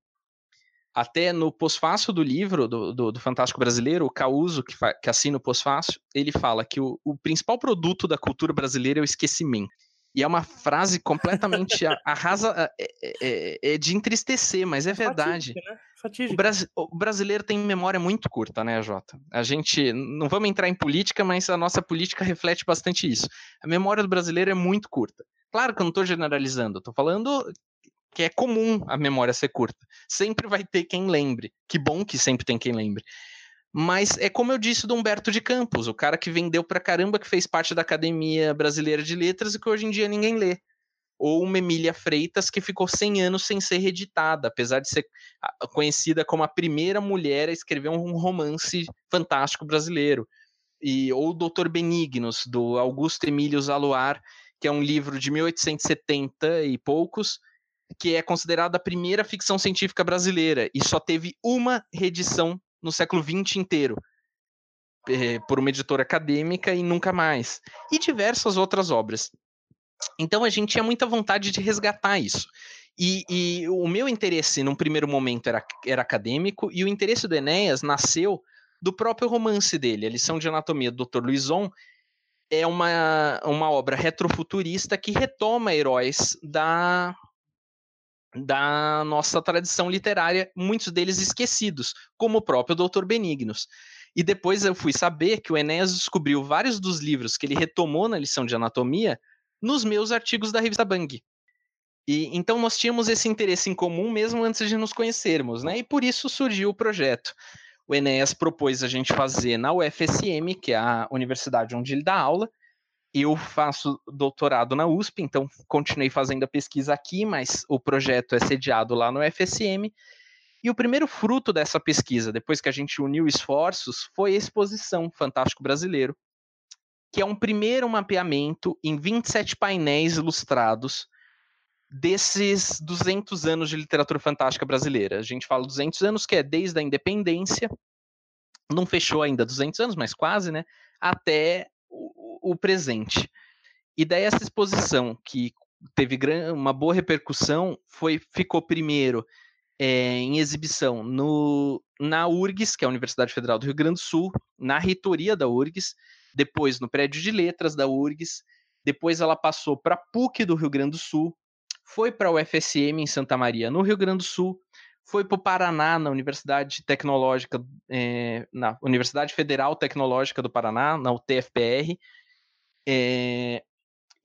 Até no pós-fácil do livro do, do, do, Fantástico Brasileiro, o Causo, que, que assina o pós-fácil, ele fala que o, o, principal produto da cultura brasileira é o esquecimento. E é uma frase completamente arrasa, é, é, é, é, de entristecer, mas é verdade. Fatídica, né? O, o, brasileiro tem memória muito curta, né, Jota? A gente, não vamos entrar em política, mas a nossa política reflete bastante isso. A memória do brasileiro é muito curta. Claro que eu não estou generalizando, estou falando que é comum a memória ser curta. Sempre vai ter quem lembre. Que bom que sempre tem quem lembre. Mas é como eu disse do Humberto de Campos, o cara que vendeu pra caramba, que fez parte da Academia Brasileira de Letras e que hoje em dia ninguém lê. ou uma Emília Freitas que ficou 100 anos sem ser reeditada, apesar de ser conhecida como a primeira mulher a escrever um romance fantástico brasileiro. E, ou Doutor Benignos, do Augusto Emílio Zaluar, que é um livro de 1870 e poucos, que é considerada a primeira ficção científica brasileira e só teve uma reedição no século XX inteiro eh, por uma editora acadêmica e nunca mais e diversas outras obras. Então a gente tinha muita vontade de resgatar isso. E, e, o meu interesse, num primeiro momento, era, era acadêmico, e o interesse do Enéas nasceu do próprio romance dele, A Lição de Anatomia do Dr. Luizon, é uma, uma obra retrofuturista que retoma heróis da, da nossa tradição literária, muitos deles esquecidos, como o próprio Dr. Benignos. E depois eu fui saber que o Enéas descobriu vários dos livros que ele retomou na lição de anatomia nos meus artigos da revista Bang. E então nós tínhamos esse interesse em comum mesmo antes de nos conhecermos, né? E por isso surgiu o projeto. O Enéas propôs a gente fazer na UFSM, que é a universidade onde ele dá aula, eu faço doutorado na USP, então continuei fazendo a pesquisa aqui, mas o projeto é sediado lá no FSM. E o primeiro fruto dessa pesquisa, depois que a gente uniu esforços, foi a exposição Fantástico Brasileiro, que é um primeiro mapeamento em 27 painéis ilustrados desses 200 anos de literatura fantástica brasileira. A gente fala 200 anos, que é desde a independência, não fechou ainda 200 anos, mas quase, né? Até o, presente. E daí essa exposição, que teve uma boa repercussão, foi ficou primeiro é, em exibição no, na URGS, que é a Universidade Federal do Rio Grande do Sul, na reitoria da URGS, depois no prédio de letras da URGS, depois ela passou para a PUC do Rio Grande do Sul, foi para a UFSM em Santa Maria, no Rio Grande do Sul, foi para o Paraná, na Universidade Tecnológica, é, na Universidade Federal Tecnológica do Paraná, na UTFPR, é,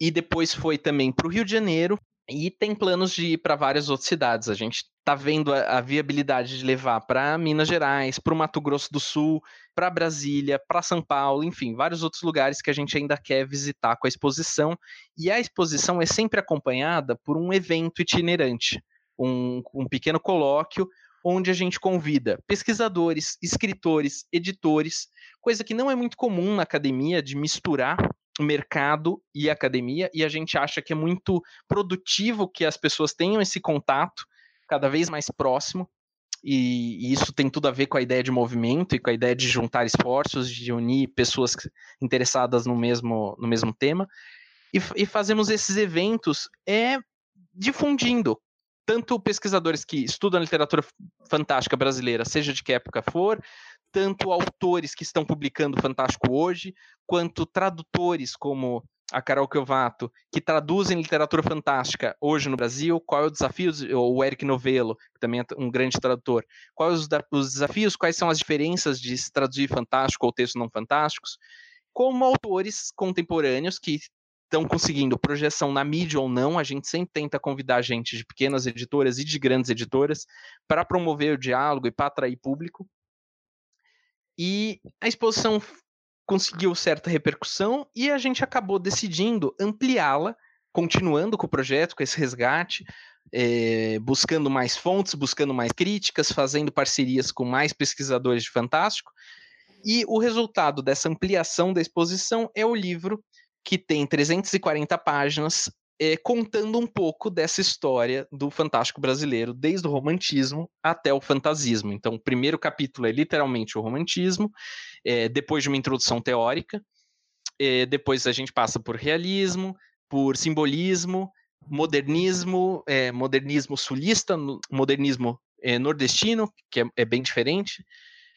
e depois foi também para o Rio de Janeiro, e tem planos de ir para várias outras cidades. A gente está vendo a, a, viabilidade de levar para Minas Gerais, para o Mato Grosso do Sul, para Brasília, para São Paulo, enfim, vários outros lugares que a gente ainda quer visitar com a exposição. E a exposição é sempre acompanhada por um evento itinerante, um, um pequeno colóquio onde a gente convida pesquisadores, escritores, editores, coisa que não é muito comum na academia de misturar mercado e academia, e a gente acha que é muito produtivo que as pessoas tenham esse contato cada vez mais próximo, e, e, isso tem tudo a ver com a ideia de movimento e com a ideia de juntar esforços, de unir pessoas interessadas no mesmo, no mesmo tema, e, e fazemos esses eventos é difundindo. Tanto pesquisadores que estudam literatura fantástica brasileira, seja de que época for, tanto autores que estão publicando Fantástico hoje, quanto tradutores como a Carol Kiovato, que traduzem literatura fantástica hoje no Brasil, qual é o desafio, ou o Eric Novello, que também é um grande tradutor, quais os, os desafios, quais são as diferenças de se traduzir fantástico ou textos não fantásticos, como autores contemporâneos que estão conseguindo projeção na mídia ou não, a gente sempre tenta convidar gente de pequenas editoras e de grandes editoras para promover o diálogo e para atrair público. E a exposição conseguiu certa repercussão e a gente acabou decidindo ampliá-la, continuando com o projeto, com esse resgate, é, buscando mais fontes, buscando mais críticas, fazendo parcerias com mais pesquisadores de Fantástico. E o resultado dessa ampliação da exposição é o livro que tem 340 páginas é, contando um pouco dessa história do fantástico brasileiro, desde o romantismo até o fantasismo. Então, o primeiro capítulo é literalmente o romantismo, é, depois de uma introdução teórica, é, depois a gente passa por realismo, por simbolismo, modernismo, modernismo sulista, modernismo nordestino, que é, é bem diferente,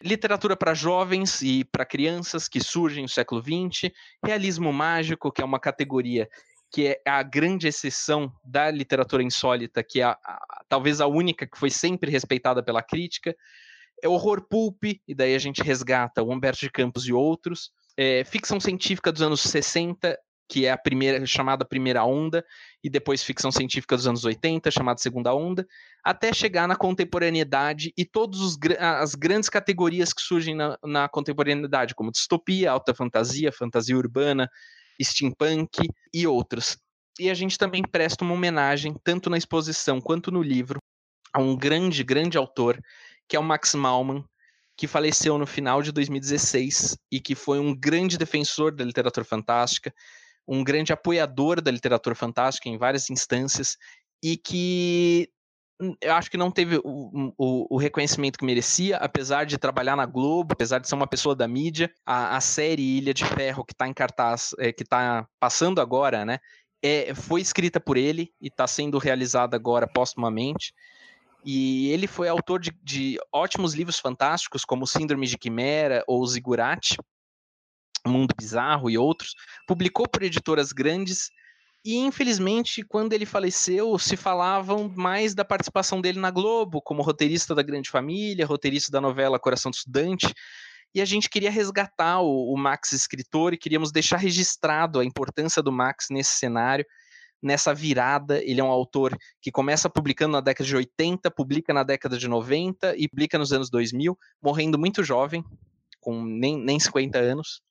literatura para jovens e para crianças que surgem no século XX, realismo mágico, que é uma categoria que é a grande exceção da literatura insólita, que é a, a, talvez a única que foi sempre respeitada pela crítica. É horror pulp, e daí a gente resgata o Humberto de Campos e outros. É, ficção científica dos anos 60, que é a primeira chamada primeira onda, e depois ficção científica dos anos 80, chamada segunda onda, até chegar na contemporaneidade e todas as grandes categorias que surgem na, na contemporaneidade, como distopia, alta fantasia, fantasia urbana, steampunk e outros. E a gente também presta uma homenagem, tanto na exposição quanto no livro, a um grande, grande autor, que é o Max Malman, que faleceu no final de 2016 e que foi um grande defensor da literatura fantástica, um grande apoiador da literatura fantástica em várias instâncias e que eu acho que não teve o, o, o, reconhecimento que merecia, apesar de trabalhar na Globo, apesar de ser uma pessoa da mídia. A, a série Ilha de Ferro, que está em cartaz, é, que está passando agora, né? É, foi escrita por ele e está sendo realizada agora postumamente. E ele foi autor de, de ótimos livros fantásticos, como Síndrome de Quimera ou Zigurate, Mundo Bizarro e outros. Publicou por editoras grandes e infelizmente, quando ele faleceu, se falavam mais da participação dele na Globo, como roteirista da Grande Família, roteirista da novela Coração do Estudante. E a gente queria resgatar o, o Max escritor e queríamos deixar registrado a importância do Max nesse cenário nessa virada. Ele é um autor que começa publicando na década de 80, publica na década de 90 e publica nos anos 2000, morrendo muito jovem, com nem, nem 50 anos.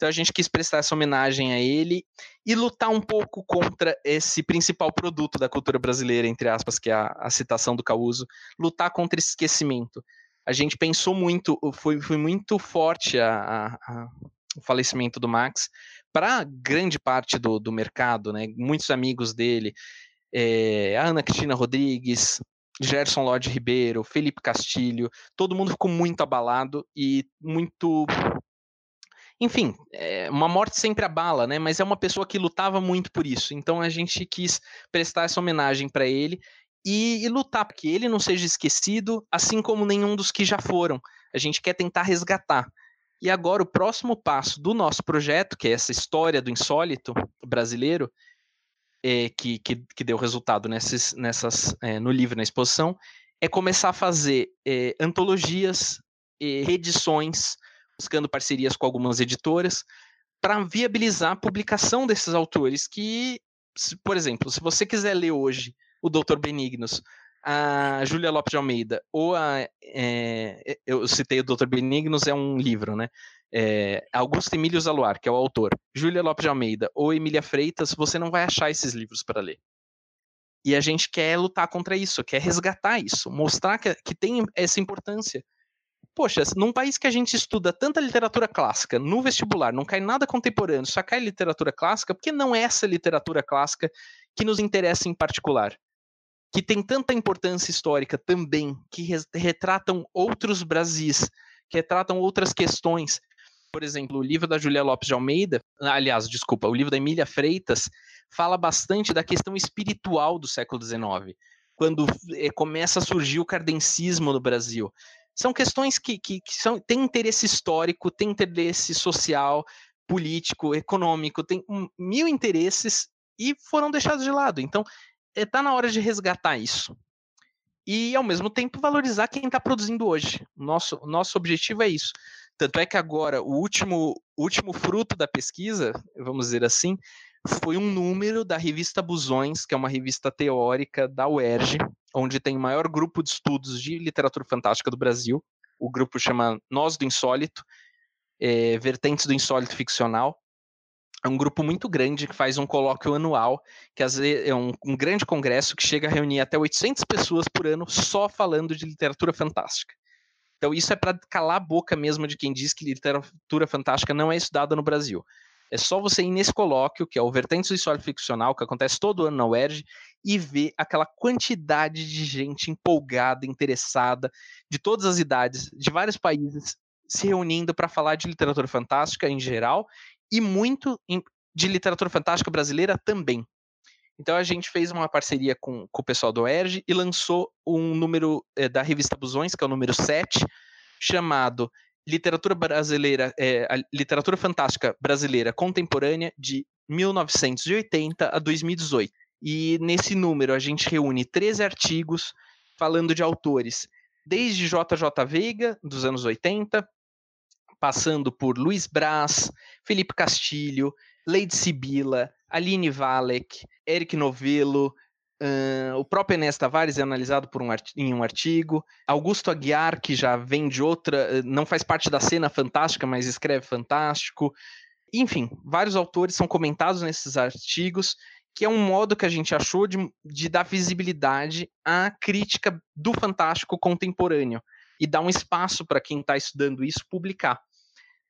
Então a gente quis prestar essa homenagem a ele e lutar um pouco contra esse principal produto da cultura brasileira, entre aspas, que é a, a citação do Causo, lutar contra esse esquecimento. A gente pensou muito, foi, foi muito forte a, a, o falecimento do Max, para grande parte do, do mercado, né? Muitos amigos dele, é, a Ana Cristina Rodrigues, Gerson Lodge Ribeiro, Felipe Castilho, todo mundo ficou muito abalado e muito. Enfim, é, uma morte sempre abala, né? Mas é uma pessoa que lutava muito por isso. Então a gente quis prestar essa homenagem para ele e, e lutar para que ele não seja esquecido, assim como nenhum dos que já foram. A gente quer tentar resgatar. E agora o próximo passo do nosso projeto, que é essa história do insólito brasileiro, é, que, que, que, deu resultado nessas, nessas, é, no livro, na exposição, é começar a fazer é, antologias, reedições, buscando parcerias com algumas editoras, para viabilizar a publicação desses autores que, por exemplo, se você quiser ler hoje o Dr. Benignos a Júlia Lopes de Almeida ou a. É, eu citei o Dr. Benignos, é um livro, né? É, Augusto Emílio Zaluar, que é o autor, Júlia Lopes de Almeida ou Emília Freitas, você não vai achar esses livros para ler. E a gente quer lutar contra isso, quer resgatar isso, mostrar que, que tem essa importância. Poxa, num país que a gente estuda tanta literatura clássica no vestibular, não cai nada contemporâneo, só cai literatura clássica, porque não é essa literatura clássica que nos interessa em particular? que tem tanta importância histórica também, que retratam outros Brasis, que retratam outras questões. Por exemplo, o livro da Julia Lopes de Almeida, aliás, desculpa, o livro da Emília Freitas, fala bastante da questão espiritual do século XIX, quando é, começa a surgir o cardencismo no Brasil. São questões que, que, que são, têm interesse histórico, têm interesse social, político, econômico, tem mil interesses e foram deixados de lado. Então, está na hora de resgatar isso. E, ao mesmo tempo, valorizar quem está produzindo hoje. Nosso, nosso objetivo é isso. Tanto é que agora, o último, último fruto da pesquisa, vamos dizer assim, foi um número da revista Busões, que é uma revista teórica da UERJ, onde tem o maior grupo de estudos de literatura fantástica do Brasil. O grupo chama Nós do Insólito, é, Vertentes do Insólito Ficcional é um grupo muito grande que faz um colóquio anual, que é um, um, grande congresso que chega a reunir até 800 pessoas por ano só falando de literatura fantástica. Então isso é para calar a boca mesmo de quem diz que literatura fantástica não é estudada no Brasil. É só você ir nesse colóquio, que é o Vertentes do História Ficcional, que acontece todo ano na UERJ, e ver aquela quantidade de gente empolgada, interessada, de todas as idades, de vários países, se reunindo para falar de literatura fantástica em geral e muito de literatura fantástica brasileira também. Então a gente fez uma parceria com, com o pessoal do ERG e lançou um número é, da revista Busões, que é o número 7, chamado Literatura Brasileira, é, Literatura Fantástica Brasileira Contemporânea de 1980 a 2018. E nesse número a gente reúne 13 artigos falando de autores desde JJ Veiga, dos anos 80, passando por Luiz Braz, Felipe Castilho, Leide Sibila, Aline Valek, Eric Novello, uh, o próprio Enes Tavares é analisado por um em um artigo, Augusto Aguiar, que já vem de outra, não faz parte da cena fantástica, mas escreve fantástico. Enfim, vários autores são comentados nesses artigos que é um modo que a gente achou de, de dar visibilidade à crítica do fantástico contemporâneo e dar um espaço para quem está estudando isso publicar.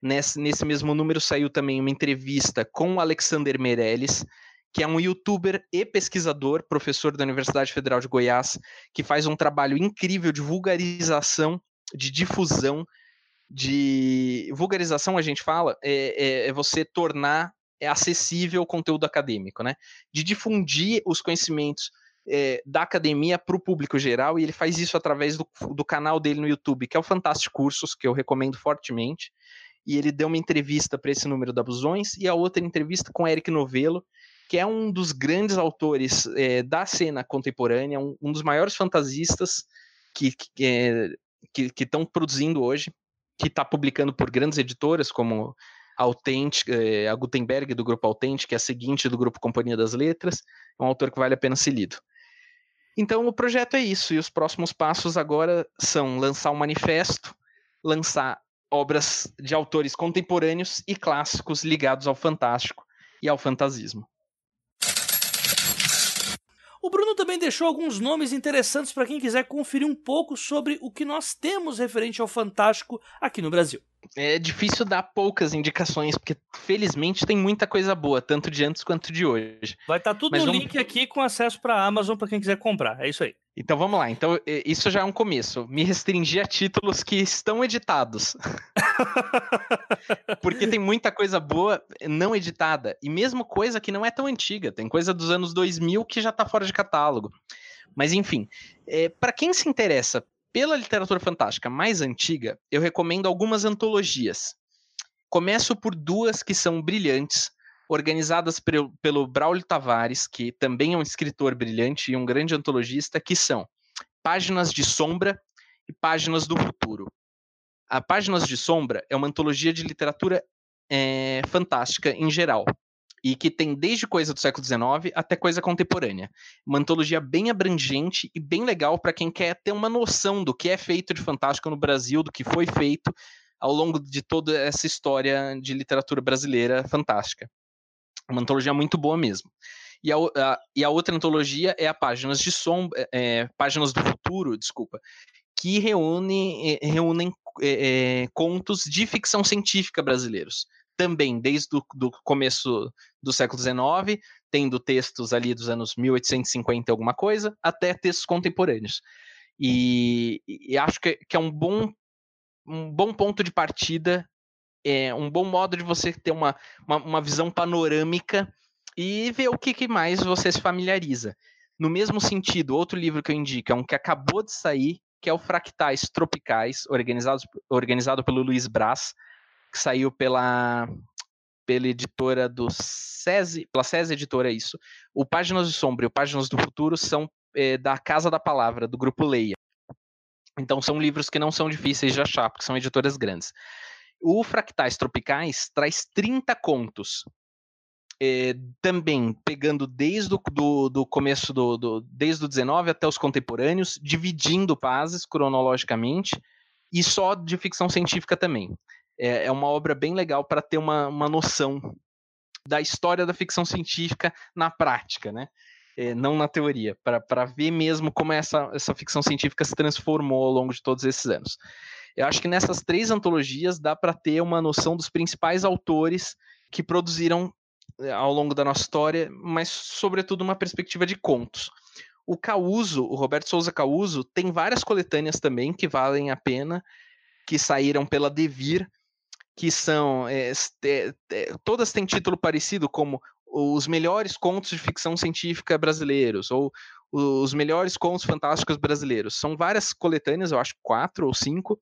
Nesse, nesse mesmo número saiu também uma entrevista com o Alexander Meirelles, que é um youtuber e pesquisador, professor da Universidade Federal de Goiás, que faz um trabalho incrível de vulgarização, de difusão, de vulgarização a gente fala, é, é, é você tornar é acessível o conteúdo acadêmico, né? De difundir os conhecimentos é, da academia para o público geral, e ele faz isso através do, do canal dele no YouTube, que é o Fantástico Cursos, que eu recomendo fortemente. E ele deu uma entrevista para esse número da Busões, e a outra entrevista com Eric Novello, que é um dos grandes autores é, da cena contemporânea, um, um, dos maiores fantasistas que estão produzindo hoje, que está publicando por grandes editoras como Authentic, é, a Gutenberg do grupo Authentic, que é a seguinte do grupo Companhia das Letras, é um autor que vale a pena ser lido. Então o projeto é isso, e os próximos passos agora são lançar um manifesto, lançar obras de autores contemporâneos e clássicos ligados ao fantástico e ao fantasismo. O Bruno também deixou alguns nomes interessantes para quem quiser conferir um pouco sobre o que nós temos referente ao fantástico aqui no Brasil. É difícil dar poucas indicações, porque felizmente tem muita coisa boa, tanto de antes quanto de hoje. Vai estar tá tudo Mas no vamos... link aqui com acesso para a Amazon para quem quiser comprar. É isso aí. Então vamos lá. Então isso já é um começo. Me restringir a títulos que estão editados. <laughs> Porque tem muita coisa boa não editada e mesmo coisa que não é tão antiga. Tem coisa dos anos 2000 que já está fora de catálogo. Mas enfim, é, para quem se interessa pela literatura fantástica mais antiga, eu recomendo algumas antologias. Começo por duas que são brilhantes, organizadas pelo, pelo Braulio Tavares, que também é um escritor brilhante e um grande antologista, que são Páginas de Sombra e Páginas do Futuro. A Páginas de Sombra é uma antologia de literatura é, fantástica em geral e que tem desde coisa do século XIX até coisa contemporânea. Uma antologia bem abrangente e bem legal para quem quer ter uma noção do que é feito de fantástico no Brasil, do que foi feito ao longo de toda essa história de literatura brasileira fantástica. Uma antologia muito boa mesmo. E a, a, e a outra antologia é a Páginas de Sombra, é, Páginas do Futuro, desculpa, que reúne, é, reúnem é, é, contos de ficção científica brasileiros também desde o do começo do século XIX, tendo textos ali dos anos 1850 alguma coisa, até textos contemporâneos. E, e acho que, que, é um bom, um bom ponto de partida, é um bom modo de você ter uma, uma, uma visão panorâmica e ver o que, que mais você se familiariza. No mesmo sentido, outro livro que eu indico é um que acabou de sair, que é o Fractais Tropicais, organizado, organizado pelo Luiz Brás, que saiu pela pela editora do SESI, pela SESI Editora, é isso. O Páginas de Sombra e o Páginas do Futuro são é, da Casa da Palavra, do grupo Leia. Então são livros que não são difíceis de achar, porque são editoras grandes. O Fractais Tropicais traz 30 contos. É, também pegando desde o do, do começo do, do, desde o 19 até os contemporâneos, dividindo fases cronologicamente, e só de ficção científica também é, é uma obra bem legal para ter uma, uma noção da história da ficção científica na prática, né? É, não na teoria, para ver mesmo como essa, essa ficção científica se transformou ao longo de todos esses anos. Eu acho que nessas três antologias dá para ter uma noção dos principais autores que produziram é, ao longo da nossa história, mas sobretudo uma perspectiva de contos. O Causo, o Roberto Souza Causo, tem várias coletâneas também que valem a pena, que saíram pela Devir, que são é, é, todas têm título parecido, como os melhores contos de ficção científica brasileiros ou os melhores contos fantásticos brasileiros. São várias coletâneas, eu acho quatro ou cinco,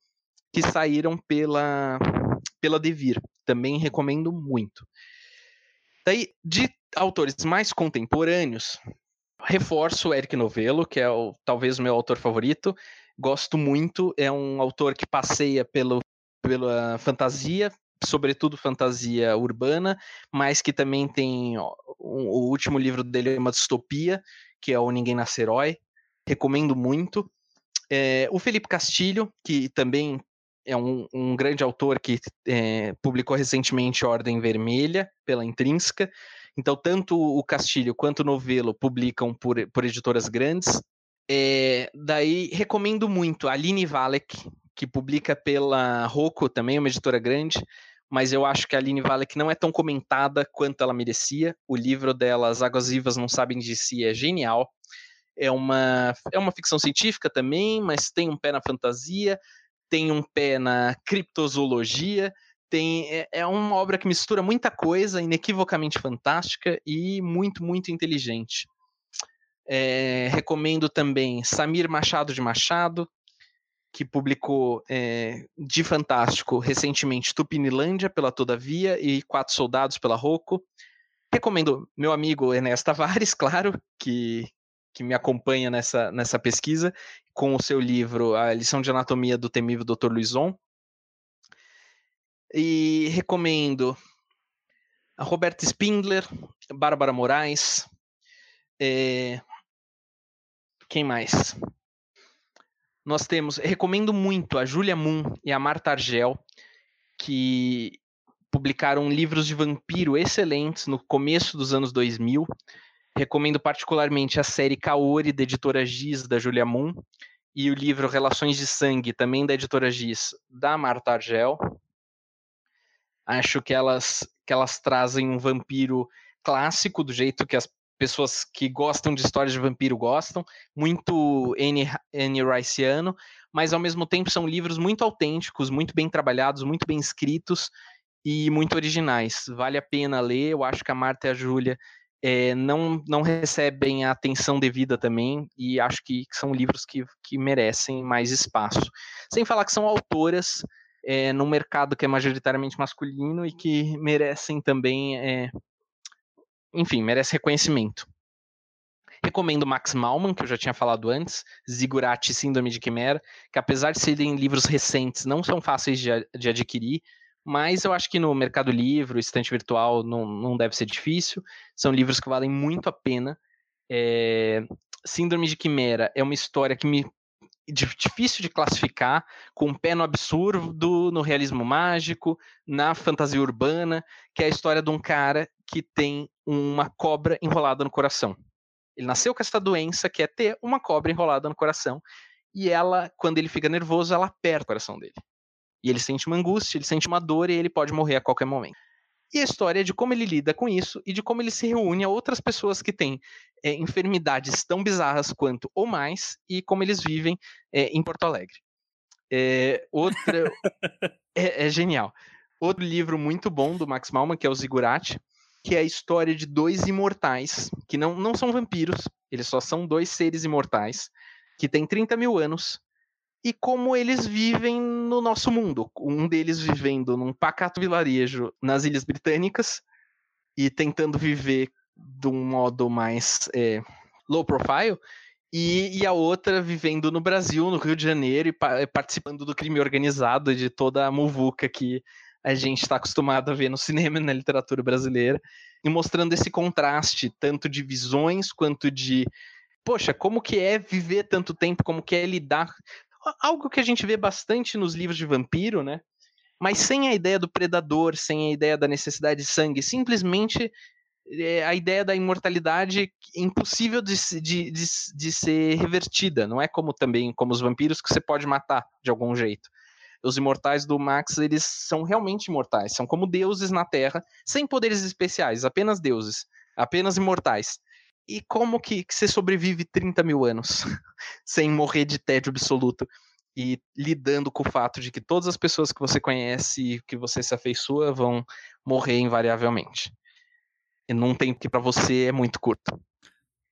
que saíram pela pela Devir. Também recomendo muito. Daí, de autores mais contemporâneos, reforço o Eric Novello, que é o, talvez o meu autor favorito. Gosto muito, é um autor que passeia pelo pela fantasia, sobretudo fantasia urbana, mas que também tem um, o último livro dele é uma distopia, que é o Ninguém Nasce Herói. Recomendo muito. É, o Felipe Castilho, que também é um, um grande autor que é, publicou recentemente Ordem Vermelha pela Intrínseca. Então, tanto o Castilho quanto o Novelo publicam por, por editoras grandes. É, daí, recomendo muito a Aline Valek, que publica pela Rocco, também uma editora grande, mas eu acho que a Aline Valek não é tão comentada quanto ela merecia. O livro dela, As Águas Vivas Não Sabem de Si, é genial. É uma, é uma ficção científica também, mas tem um pé na fantasia, tem um pé na criptozoologia, tem, é, é uma obra que mistura muita coisa, inequivocamente fantástica e muito, muito inteligente. É, recomendo também Samir Machado de Machado, que publicou é, de fantástico recentemente Tupinilândia pela Todavia e Quatro Soldados pela Rocco. Recomendo meu amigo Ernesto Tavares, <laughs> claro, que, que me acompanha nessa, nessa pesquisa, com o seu livro A Lição de Anatomia do Temível Dr. Luizon. E recomendo a Roberta Spindler, Bárbara Moraes, é... quem mais? Nós temos, recomendo muito a Julia Moon e a Marta Argel, que publicaram livros de vampiro excelentes no começo dos anos 2000. Recomendo particularmente a série Kaori, da editora Giz, da Julia Moon, e o livro Relações de Sangue, também da editora Giz, da Marta Argel. Acho que elas, que elas trazem um vampiro clássico, do jeito que as pessoas que gostam de histórias de vampiro gostam, muito Anne, Anne Riceano, mas ao mesmo tempo são livros muito autênticos, muito bem trabalhados, muito bem escritos e muito originais. Vale a pena ler, eu acho que a Marta e a Júlia é, não, não recebem a atenção devida também, e acho que são livros que, que merecem mais espaço. Sem falar que são autoras é, num mercado que é majoritariamente masculino e que merecem também, é, enfim, merece reconhecimento. Recomendo Max Malman, que eu já tinha falado antes, Zigurati Síndrome de Quimera, que apesar de serem livros recentes, não são fáceis de, de adquirir, mas eu acho que no Mercado Livre, estante virtual, não, não deve ser difícil. São livros que valem muito a pena. É... Síndrome de Quimera é uma história que me difícil de classificar, com um pé no absurdo, no realismo mágico, na fantasia urbana, que é a história de um cara que tem uma cobra enrolada no coração. Ele nasceu com essa doença, que é ter uma cobra enrolada no coração, e ela, quando ele fica nervoso, ela aperta o coração dele. E ele sente uma angústia, ele sente uma dor e ele pode morrer a qualquer momento. E a história é de como ele lida com isso e de como ele se reúne a outras pessoas que têm é, enfermidades tão bizarras quanto ou mais e como eles vivem é, em Porto Alegre. É, outra <laughs> é, é, genial. Outro livro muito bom do Max Malman, que é o Zigurati, que é a história de dois imortais, que não, não são vampiros, eles só são dois seres imortais, que têm 30 mil anos, e como eles vivem no nosso mundo. Um deles vivendo num pacato vilarejo nas Ilhas Britânicas e tentando viver de um modo mais é, low profile, e, e, a outra vivendo no Brasil, no Rio de Janeiro, e pa participando do crime organizado, de toda a muvuca que a gente está acostumado a ver no cinema e na literatura brasileira, e mostrando esse contraste, tanto de visões quanto de poxa, como que é viver tanto tempo, como que é lidar algo que a gente vê bastante nos livros de vampiro, né? Mas sem a ideia do predador, sem a ideia da necessidade de sangue, simplesmente é, a ideia da imortalidade impossível de, de, de, de, ser revertida. Não é como também como os vampiros que você pode matar de algum jeito. Os imortais do Max, eles são realmente imortais, são como deuses na Terra, sem poderes especiais, apenas deuses, apenas imortais. E como que, que você sobrevive 30 mil anos <laughs> sem morrer de tédio absoluto? E lidando com o fato de que todas as pessoas que você conhece e que você se afeiçoa vão morrer invariavelmente. E num tempo que para você é muito curto.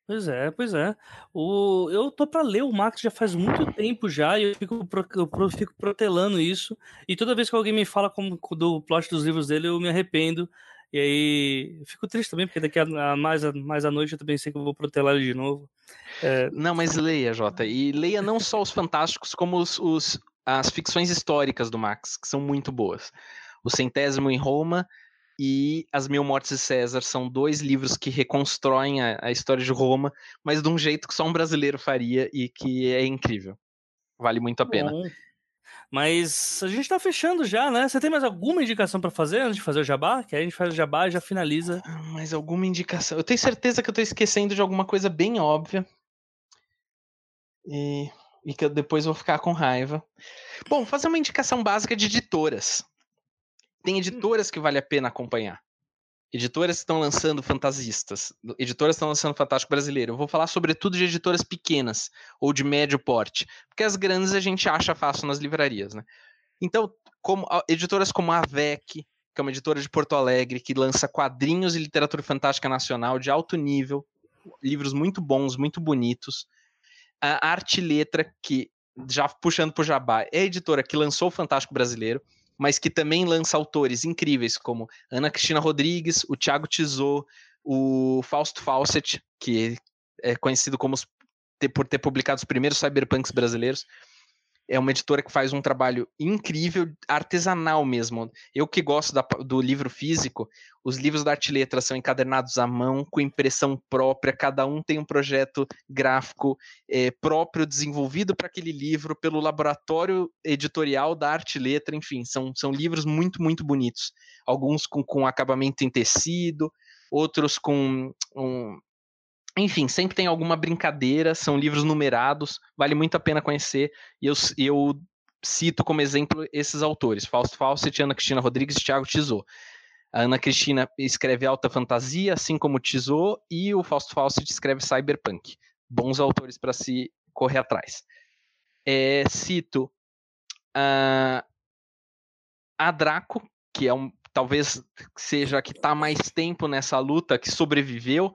Pois é, pois é. O, eu tô para ler o Max já faz muito tempo já e eu fico, eu fico protelando isso. E toda vez que alguém me fala como, do plot dos livros dele, eu me arrependo. E aí, fico triste também, porque daqui a mais, a mais à noite eu também sei que eu vou protelar ele de novo. É... Não, mas leia, Jota. E leia não só os fantásticos, como os, os, as ficções históricas do Max, que são muito boas. O Centésimo em Roma e As Mil Mortes de César são dois livros que reconstroem a, a história de Roma, mas de um jeito que só um brasileiro faria e que é incrível. Vale muito a pena. Bom. Mas a gente tá fechando já, né? Você tem mais alguma indicação para fazer antes de fazer o jabá? Que aí a gente faz o jabá e já finaliza. Mais alguma indicação? Eu tenho certeza que eu tô esquecendo de alguma coisa bem óbvia. E, e que eu depois vou ficar com raiva. Bom, fazer uma indicação básica de editoras. Tem hum. editoras que vale a pena acompanhar. Editoras estão lançando fantasistas, editoras estão lançando Fantástico Brasileiro. Eu vou falar sobretudo de editoras pequenas ou de médio porte, porque as grandes a gente acha fácil nas livrarias, né? Então, como editoras como a AVEC, que é uma editora de Porto Alegre, que lança quadrinhos e literatura fantástica nacional de alto nível, livros muito bons, muito bonitos. A Arte Letra, que já puxando o Jabá, é a editora que lançou o Fantástico Brasileiro mas que também lança autores incríveis como Ana Cristina Rodrigues, o Thiago Tizot, o Fausto Fawcett, que é conhecido como por ter publicado os primeiros cyberpunks brasileiros é uma editora que faz um trabalho incrível, artesanal mesmo. Eu que gosto da, do livro físico, os livros da Arte Letra são encadernados à mão, com impressão própria, cada um tem um projeto gráfico é, próprio desenvolvido para aquele livro pelo laboratório editorial da Arte Letra, enfim, são, são livros muito, muito bonitos. Alguns com, com acabamento em tecido, outros com um, enfim, sempre tem alguma brincadeira, são livros numerados, vale muito a pena conhecer. E eu, eu cito como exemplo esses autores: Fausto Fawcett, Ana Cristina Rodrigues e Thiago Tizot. A Ana Cristina escreve alta fantasia, assim como o e o Fausto Fawcett escreve cyberpunk. Bons autores para se correr atrás. É, cito uh, a Draco, que é um, talvez seja a que está mais tempo nessa luta, que sobreviveu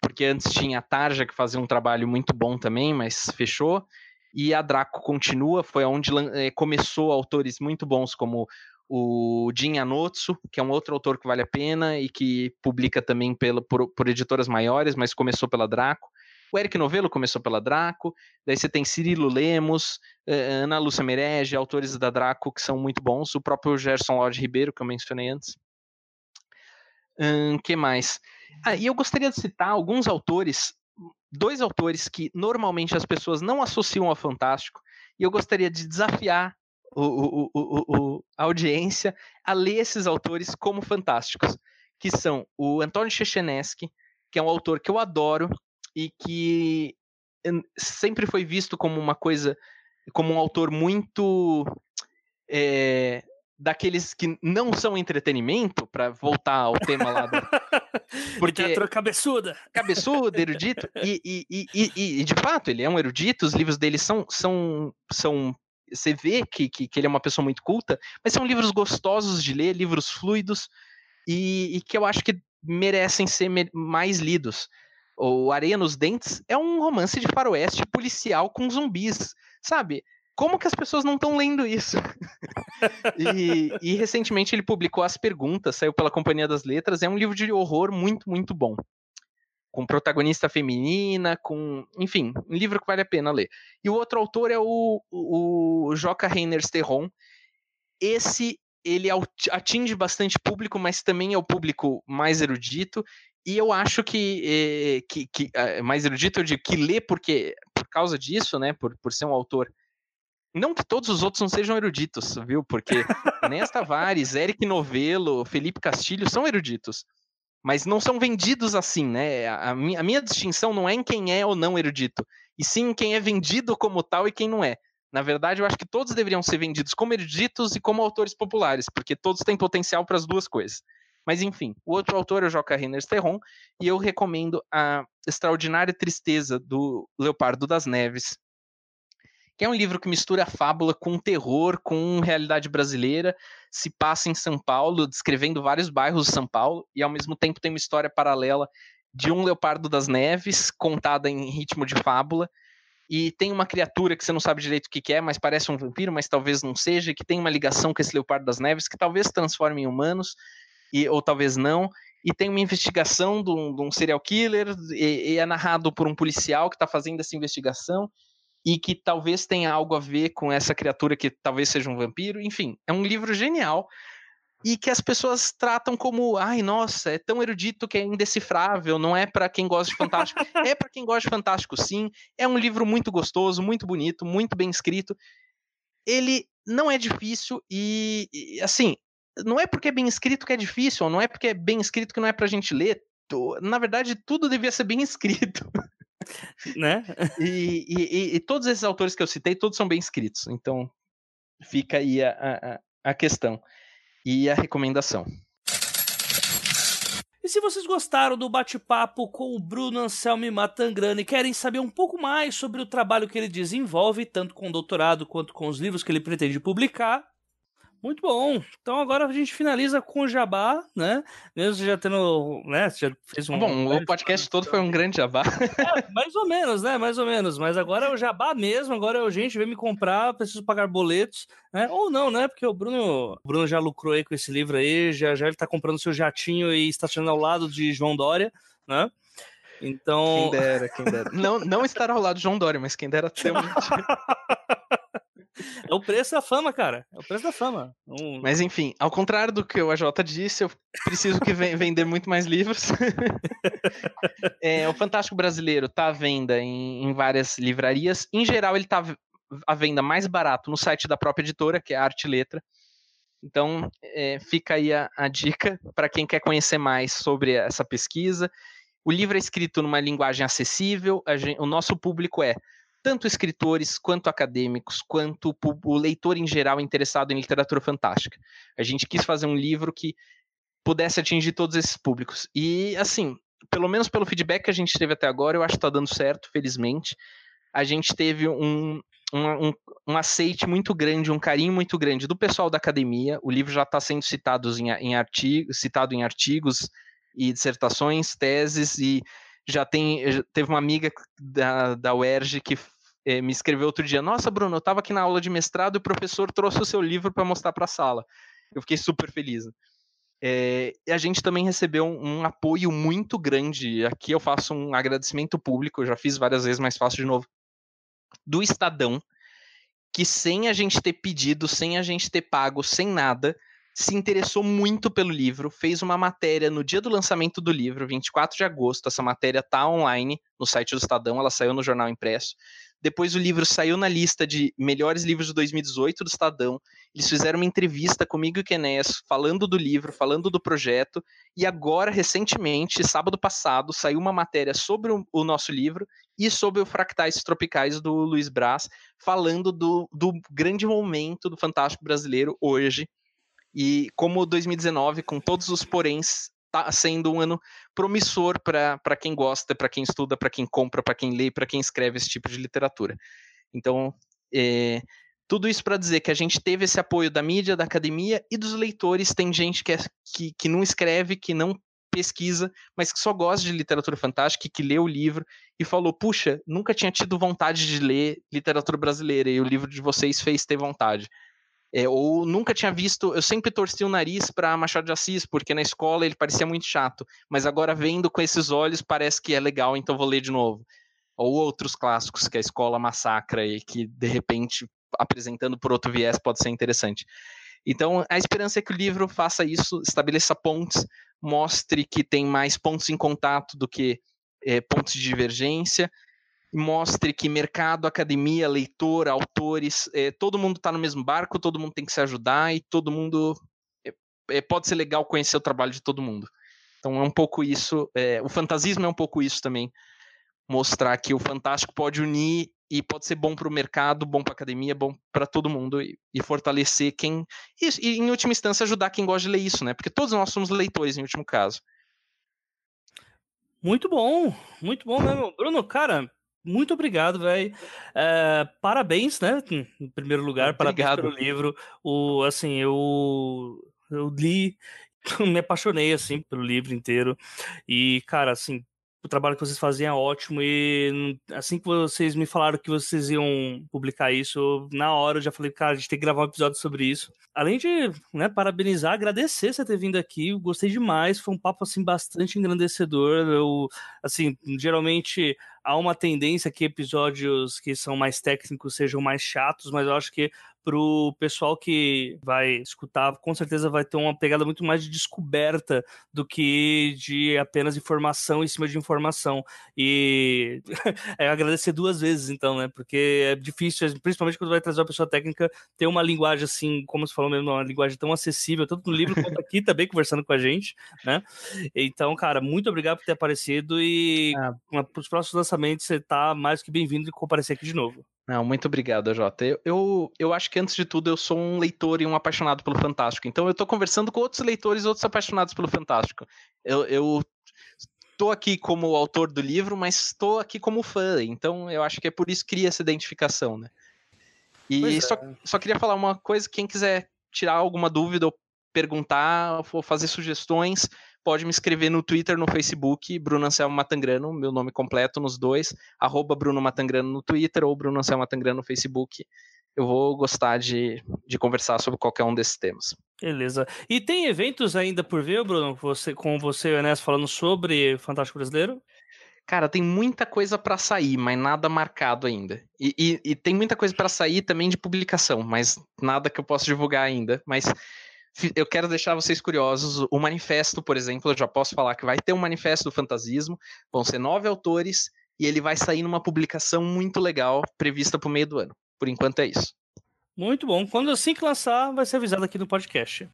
porque antes tinha a Tarja, que fazia um trabalho muito bom também, mas fechou. E a Draco continua, foi onde eh, começou autores muito bons, como o Jin Anotsu, que é um outro autor que vale a pena e que publica também pela, por, por editoras maiores, mas começou pela Draco. O Eric Novello começou pela Draco, daí você tem Cirilo Lemos, eh, Ana Lúcia Merege, autores da Draco que são muito bons, o próprio Gerson Lodge Ribeiro, que eu mencionei antes. Hum, que mais? Ah, e eu gostaria de citar alguns autores, dois autores que normalmente as pessoas não associam ao Fantástico, e eu gostaria de desafiar o, o, o, a audiência a ler esses autores como fantásticos, que são o Antônio Chechenesky, que é um autor que eu adoro e que sempre foi visto como uma coisa, como um autor muito é, daqueles que não são entretenimento, para voltar ao tema lá do. <laughs> Porque Literatura cabeçuda. Cabeçudo, erudito. <laughs> E, e, e, e, de fato, ele é um erudito, os livros dele são. são, são você vê que, que, que ele é uma pessoa muito culta, mas são livros gostosos de ler, livros fluidos, e, e que eu acho que merecem ser mais lidos. O Areia nos Dentes é um romance de faroeste policial com zumbis, sabe? Como que as pessoas não estão lendo isso? <laughs> e, e, recentemente ele publicou As Perguntas, saiu pela Companhia das Letras, é um livro de horror muito, muito bom. Com protagonista feminina, com. Enfim, um livro que vale a pena ler. E o outro autor é o, o Joca Reiners Terron. Esse ele atinge bastante público, mas também é o público mais erudito. E eu acho que, eh, que, que eh, mais erudito, eu digo que lê porque, por causa disso, né, por, por ser um autor não que todos os outros não sejam eruditos, viu? Porque Inés Tavares, Eric Novelo, Felipe Castilho são eruditos. Mas não são vendidos assim, né? A, minha, a minha distinção não é em quem é ou não erudito, e sim em quem é vendido como tal e quem não é. Na verdade, eu acho que todos deveriam ser vendidos como eruditos e como autores populares, porque todos têm potencial para as duas coisas. Mas enfim, o outro autor é o Joca Renner Terron, e eu recomendo a Extraordinária Tristeza do Leopardo das Neves, que é um livro que mistura fábula com terror, com realidade brasileira, se passa em São Paulo, descrevendo vários bairros de São Paulo, e ao mesmo tempo tem uma história paralela de um leopardo das neves, contada em ritmo de fábula, e tem uma criatura que você não sabe direito o que, é, mas parece um vampiro, mas talvez não seja, que tem uma ligação com esse leopardo das neves, que talvez transforme em humanos, e, ou talvez não, e tem uma investigação de um, de um serial killer, e, e, é narrado por um policial que está fazendo essa investigação, e que talvez tenha algo a ver com essa criatura que talvez seja um vampiro. Enfim, é um livro genial e que as pessoas tratam como, ai, nossa, é tão erudito que é indecifrável, não é para quem gosta de fantástico. <laughs> é para quem gosta de fantástico, sim. É um livro muito gostoso, muito bonito, muito bem escrito. ele não é difícil e, e, assim, não é porque é bem escrito que é difícil, não é porque é bem escrito que não é pra gente ler. Na verdade, tudo devia ser bem <laughs> escrito. Né? e, e, e, todos esses autores que eu citei, todos são bem escritos. Então, fica aí a, a, a questão e a recomendação. E se vocês gostaram do bate-papo com o Bruno Anselmi Matangrani e querem saber um pouco mais sobre o trabalho que ele desenvolve, tanto com o doutorado quanto com os livros que ele pretende publicar, muito bom. Então agora a gente finaliza com o jabá, né? Mesmo já tendo, né? Você já fez um. Bom, o podcast todo foi um grande jabá. É, mais ou menos, né? Mais ou menos. Mas agora é o jabá mesmo. Agora é o gente vem me comprar, preciso pagar boletos, né? Ou não, né? Porque o Bruno, o Bruno já lucrou aí com esse livro aí, já já ele tá comprando seu jatinho e estacionando ao lado de João Dória, né? Então. Quem dera, quem dera. <laughs> Não, não estar ao lado de João Dória, mas quem dera ter um. <laughs> É o preço da fama, cara. É o preço da fama. Um... Mas enfim, ao contrário do que o AJ disse, eu preciso que vender muito mais livros. <laughs> é, o Fantástico Brasileiro está à venda em, em, várias livrarias. Em geral, ele está à venda mais barato no site da própria editora, que é a Arte Letra. Então, é, fica aí a, a dica para quem quer conhecer mais sobre essa pesquisa. O livro é escrito numa linguagem acessível, gente, o nosso público é tanto escritores, quanto acadêmicos, quanto o leitor em geral interessado em literatura fantástica. A gente quis fazer um livro que pudesse atingir todos esses públicos. E, assim, pelo menos pelo feedback que a gente teve até agora, eu acho que está dando certo, felizmente. A gente teve um, um, um, aceite muito grande, um carinho muito grande do pessoal da academia. O livro já está sendo citado em, em, artigo, citado em artigos e dissertações, teses, e já tem teve uma amiga da, da UERJ que é, me escreveu outro dia: Nossa, Bruno, eu estava aqui na aula de mestrado e o professor trouxe o seu livro para mostrar para a sala. Eu fiquei super feliz. É, e a gente também recebeu um, um, apoio muito grande. Aqui eu faço um agradecimento público, já fiz várias vezes, mas faço de novo. Do Estadão, que sem a gente ter pedido, sem a gente ter pago, sem nada, se interessou muito pelo livro, fez uma matéria no dia do lançamento do livro, 24 de agosto. Essa matéria está online no site do Estadão, ela saiu no jornal impresso. Depois o livro saiu na lista de melhores livros de 2018 do Estadão. Eles fizeram uma entrevista comigo e Kenés, falando do livro, falando do projeto. E agora, recentemente, sábado passado, saiu uma matéria sobre o, nosso livro e sobre o Fractais Tropicais do Luiz Braz, falando do, do grande momento do Fantástico Brasileiro hoje, e como 2019, com todos os poréns, está sendo um ano promissor para quem gosta, para quem estuda, para quem compra, para quem lê, para quem escreve esse tipo de literatura. Então, é, tudo isso para dizer que a gente teve esse apoio da mídia, da academia e dos leitores. Tem gente que, é, que, que não escreve, que não pesquisa, mas que só gosta de literatura fantástica, que lê o livro e falou: puxa, nunca tinha tido vontade de ler literatura brasileira e o livro de vocês fez ter vontade. É, ou nunca tinha visto, eu sempre torci o nariz para Machado de Assis, porque na escola ele parecia muito chato, mas agora vendo com esses olhos parece que é legal, então vou ler de novo. Ou outros clássicos que a escola massacra e que de repente apresentando por outro viés pode ser interessante. Então, a esperança é que o livro faça isso, estabeleça pontes, mostre que tem mais pontos em contato do que é, pontos de divergência, mostre que mercado, academia, leitor, autores, é, todo mundo está no mesmo barco, todo mundo tem que se ajudar e todo mundo é, é, pode ser legal conhecer o trabalho de todo mundo. Então é um pouco isso, o fantasismo é um pouco isso também, mostrar que o fantástico pode unir e pode ser bom para o mercado, bom para a academia, bom para todo mundo e, e, fortalecer quem e, e, em última instância ajudar quem gosta de ler isso, né? Porque todos nós somos leitores em último caso. Muito bom, muito bom mesmo. Bruno, cara, muito obrigado, velho. É, parabéns, né? Em primeiro lugar, parabéns pelo livro. O, assim, eu, eu li, <laughs> me apaixonei, assim, pelo livro inteiro. E, cara, assim, o trabalho que vocês faziam é ótimo e assim que vocês me falaram que vocês iam publicar isso, na hora eu já falei, cara, a gente tem que gravar um episódio sobre isso. Além de, né, parabenizar, agradecer você ter vindo aqui, gostei demais, foi um papo, assim, bastante engrandecedor, eu, assim, geralmente há uma tendência que episódios que são mais técnicos sejam mais chatos, mas eu acho que pro pessoal que vai escutar, com certeza vai ter uma pegada muito mais de descoberta do que de apenas informação em cima de informação. E <laughs> é agradecer duas vezes, então, né? Porque é difícil, principalmente quando vai trazer uma pessoa técnica, ter uma linguagem assim, como você falou mesmo, uma linguagem tão acessível, tanto no livro quanto aqui também, conversando com a gente, né? Então, cara, muito obrigado por ter aparecido e ah. para os próximos lançamentos você tá mais que bem-vindo e comparecer aqui de novo. Não, muito obrigado, Jota. Eu, eu, eu, acho que, antes de tudo, eu sou um leitor e um apaixonado pelo Fantástico. Então, eu estou conversando com outros leitores e outros apaixonados pelo Fantástico. Eu, eu estou aqui como autor do livro, mas estou aqui como fã. Então, eu acho que é por isso que cria essa identificação, né? E só, é. só queria falar uma coisa: quem quiser tirar alguma dúvida ou perguntar ou fazer sugestões, pode me escrever no Twitter, no Facebook, Bruno Anselmo Matangrano, meu nome completo nos dois, arroba Bruno Matangrano no Twitter ou Bruno Anselmo Matangrano no Facebook. Eu vou gostar de, de conversar sobre qualquer um desses temas. Beleza. E tem eventos ainda por ver, Bruno, você, com você e o Enes falando sobre Fantástico Brasileiro? Cara, tem muita coisa para sair, mas nada marcado ainda. E, e, e tem muita coisa para sair também de publicação, mas nada que eu possa divulgar ainda. Mas eu quero deixar vocês curiosos. O manifesto, por exemplo, eu já posso falar que vai ter um manifesto do fantasismo. Vão ser nove autores e ele vai sair numa publicação muito legal, prevista para o meio do ano. Por enquanto é isso. Muito bom. Quando assim que lançar, vai ser avisado aqui no podcast.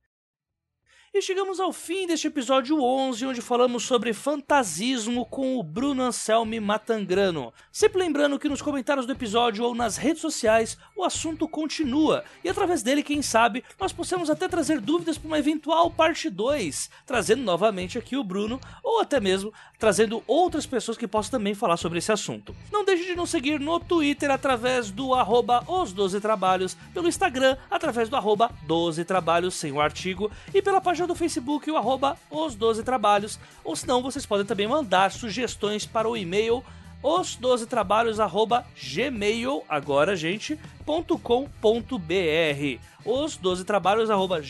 E chegamos ao fim deste episódio 11, onde falamos sobre fantasismo com o Bruno Anselmi Matangrano. Sempre lembrando que nos comentários do episódio ou nas redes sociais o assunto continua, e através dele, quem sabe, nós possamos até trazer dúvidas para uma eventual parte 2, trazendo novamente aqui o Bruno, ou até mesmo trazendo outras pessoas que possam também falar sobre esse assunto. Não deixe de nos seguir no Twitter através do arroba os 12 trabalhos, pelo Instagram através do arroba 12 trabalhos sem o artigo, e pela página do Facebook, o arroba os 12 trabalhos, ou senão vocês podem também mandar sugestões para o e-mail os 12 trabalhos arroba gmail agora gente .com.br os 12 trabalhos arroba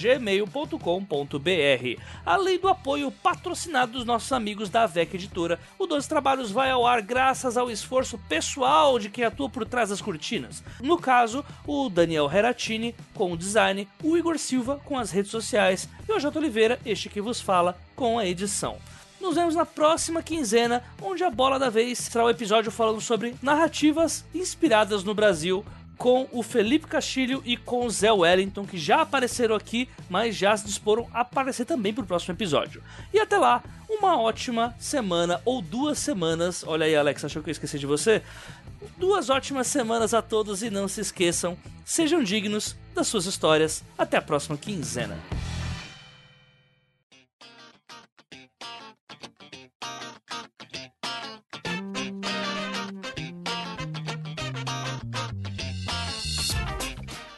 além do apoio patrocinado dos nossos amigos da VEC Editora o 12 trabalhos vai ao ar graças ao esforço pessoal de quem atua por trás das cortinas. No caso o Daniel Heratini com o design o Igor Silva com as redes sociais e o J. Oliveira este que vos fala com a edição nos vemos na próxima quinzena, onde a bola da vez será o um episódio falando sobre narrativas inspiradas no Brasil com o Felipe Castilho e com o Zé Wellington, que já apareceram aqui, mas já se disporam a aparecer também para o próximo episódio. E até lá, uma ótima semana ou duas semanas. Olha aí, Alex, achou que eu esqueci de você? Duas ótimas semanas a todos e não se esqueçam, sejam dignos das suas histórias. Até a próxima quinzena.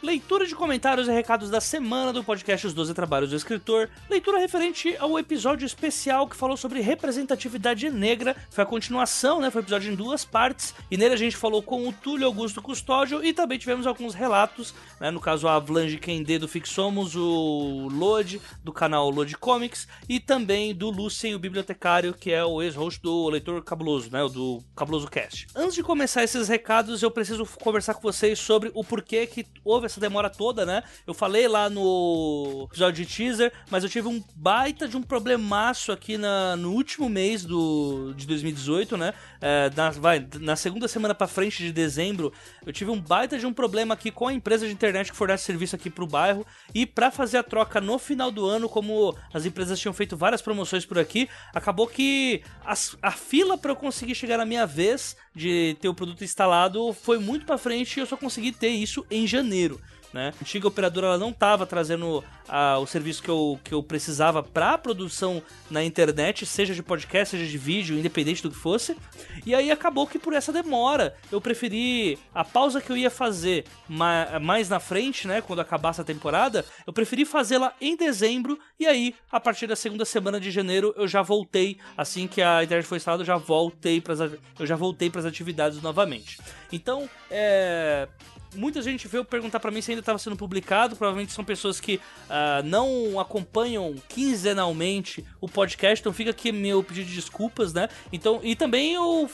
Leitura de comentários e recados da semana do podcast Os 12 Trabalhos do Escritor, leitura referente ao episódio especial que falou sobre representatividade negra, foi a continuação, né? Foi um episódio em duas partes, e nele a gente falou com o Túlio Augusto Custódio e também tivemos alguns relatos, né? No caso, a Avlange Kendê do Fixomos, o Lode, do canal Lode Comics, e também do Lucien, o bibliotecário, que é o ex-host do Leitor Cabuloso, né? O do Cabuloso Cast. Antes de começar esses recados, eu preciso conversar com vocês sobre o porquê que houve essa demora toda, né? Eu falei lá no episódio de teaser, mas eu tive um baita de um problemaço aqui na, no último mês do, de 2018, né? É, na, vai, na segunda semana pra frente de dezembro, eu tive um baita de um problema aqui com a empresa de internet que fornece serviço aqui pro bairro. E para fazer a troca no final do ano, como as empresas tinham feito várias promoções por aqui, acabou que as, a fila para eu conseguir chegar na minha vez de ter o produto instalado foi muito para frente e eu só consegui ter isso em janeiro né? A antiga operadora ela não estava trazendo ah, o serviço que eu, que eu precisava para produção na internet, seja de podcast, seja de vídeo, independente do que fosse. E aí acabou que por essa demora eu preferi a pausa que eu ia fazer mais na frente, né, quando acabasse a temporada, eu preferi fazê-la em dezembro e aí a partir da segunda semana de janeiro eu já voltei, assim que a internet foi instalada, eu já voltei para eu já voltei para as atividades novamente. Então, é muita gente veio perguntar para mim se ainda estava sendo publicado. Provavelmente são pessoas que uh, não acompanham quinzenalmente o podcast. Então fica aqui meu pedido de desculpas, né? Então, e também eu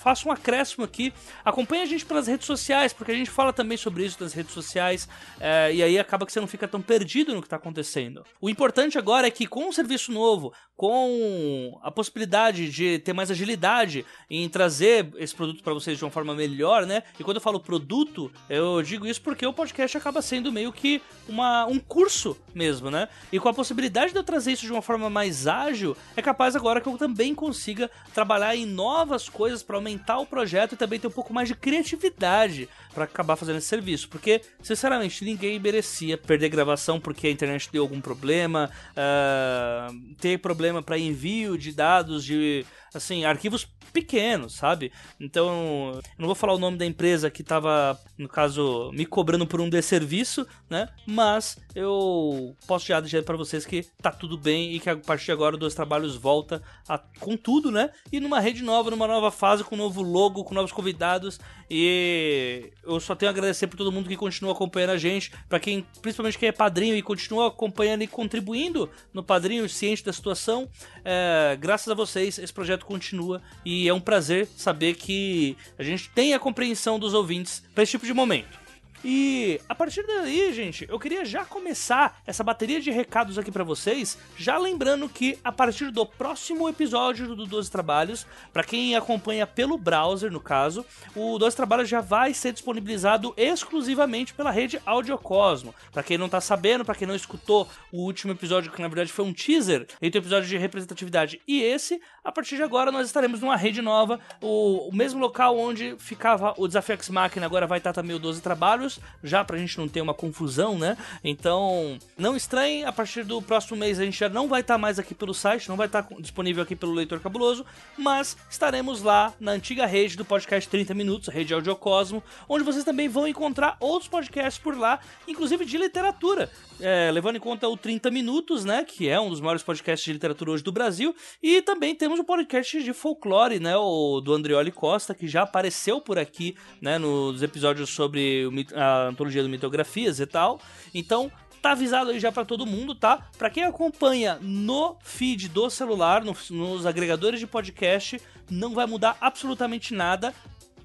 faço um acréscimo aqui. Acompanhe a gente pelas redes sociais, porque a gente fala também sobre isso nas redes sociais. É, e aí acaba que você não fica tão perdido no que está acontecendo. O importante agora é que com um serviço novo, com a possibilidade de ter mais agilidade em trazer esse produto para vocês de uma forma melhor, né? E quando eu falo produto, eu digo isso porque o podcast acaba sendo meio que uma, um curso mesmo, né? E com a possibilidade de eu trazer isso de uma forma mais ágil, é capaz agora que eu também consiga trabalhar em novas coisas para aumentar o projeto e também ter um pouco mais de criatividade para acabar fazendo esse serviço. Porque, sinceramente, ninguém merecia perder gravação porque a internet deu algum problema, uh, ter problema para envio de dados de assim, arquivos pequenos, sabe? Então, eu não vou falar o nome da empresa que estava, no caso, me cobrando por um desserviço, né? Mas eu posso já dizer para vocês que tá tudo bem e que a partir de agora o Dois Trabalhos volta a, com tudo, né? E numa rede nova, numa nova fase, com um novo logo, com novos convidados. E eu só tenho a agradecer por todo mundo que continua acompanhando a gente, para quem, principalmente quem é padrinho e continua acompanhando e contribuindo no padrinho, ciente da situação. É, graças a vocês, esse projeto continua e é um prazer saber que a gente tem a compreensão dos ouvintes para esse tipo de momento. E a partir daí, gente, eu queria já começar essa bateria de recados aqui para vocês, já lembrando que a partir do próximo episódio do 12 Trabalhos, para quem acompanha pelo browser, no caso, o 12 Trabalhos já vai ser disponibilizado exclusivamente pela rede Audiocosmo. Para quem não tá sabendo, para quem não escutou o último episódio, que na verdade foi um teaser entre o episódio de representatividade e esse, a partir de agora nós estaremos numa rede nova, o, o mesmo local onde ficava o Desafio X Machina, agora vai estar também o 12 Trabalhos já pra gente não ter uma confusão, né? Então, não estranhe, a partir do próximo mês a gente já não vai estar tá mais aqui pelo site, não vai estar tá disponível aqui pelo Leitor Cabuloso, mas estaremos lá na antiga rede do podcast 30 Minutos, a rede Audiocosmo, onde vocês também vão encontrar outros podcasts por lá, inclusive de literatura. É, levando em conta o 30 Minutos, né? Que é um dos maiores podcasts de literatura hoje do Brasil. E também temos o podcast de folclore, né? O do Andrioli Costa, que já apareceu por aqui, né? Nos episódios sobre a antologia do Mitografias e tal. Então, tá avisado aí já para todo mundo, tá? Para quem acompanha no feed do celular, no, nos agregadores de podcast, não vai mudar absolutamente nada.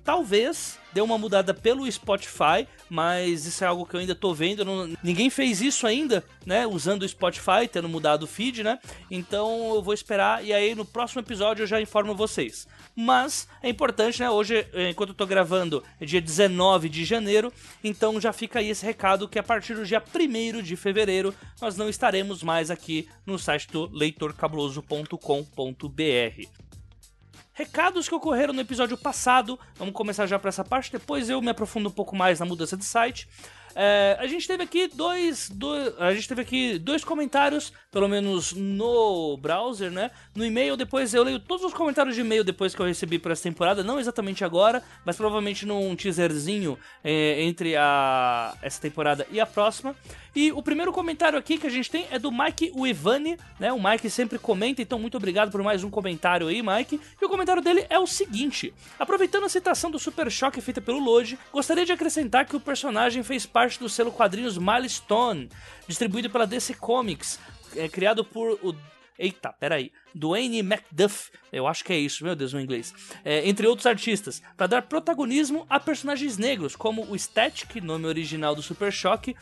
Talvez dê uma mudada pelo Spotify, mas isso é algo que eu ainda tô vendo. Não, ninguém fez isso ainda, né? Usando o Spotify, tendo mudado o feed, né? Então eu vou esperar e aí no próximo episódio eu já informo vocês. Mas é importante, né? Hoje, enquanto eu tô gravando, é dia 19 de janeiro, então já fica aí esse recado que a partir do dia 1 de fevereiro nós não estaremos mais aqui no site do leitorcabuloso.com.br. Recados que ocorreram no episódio passado, vamos começar já para essa parte, depois eu me aprofundo um pouco mais na mudança de site. É, a gente teve aqui dois, dois, a gente teve aqui dois comentários, pelo menos no browser, né? No e-mail, depois eu leio todos os comentários de e-mail depois que eu recebi por essa temporada, não exatamente agora, mas provavelmente num teaserzinho é, entre a essa temporada e a próxima. E o primeiro comentário aqui que a gente tem é do Mike Uevani, né? O Mike sempre comenta, então muito obrigado por mais um comentário aí, Mike. E o comentário dele é o seguinte: aproveitando a citação do Super Choque feita pelo Lodge, gostaria de acrescentar que o personagem fez parte do selo quadrinhos Milestone, distribuído pela DC Comics, é, criado por o Eita, peraí. Dwayne McDuff, eu acho que é isso, meu Deus, no inglês. É, entre outros artistas, para dar protagonismo a personagens negros, como o Static, nome original do Super Choque,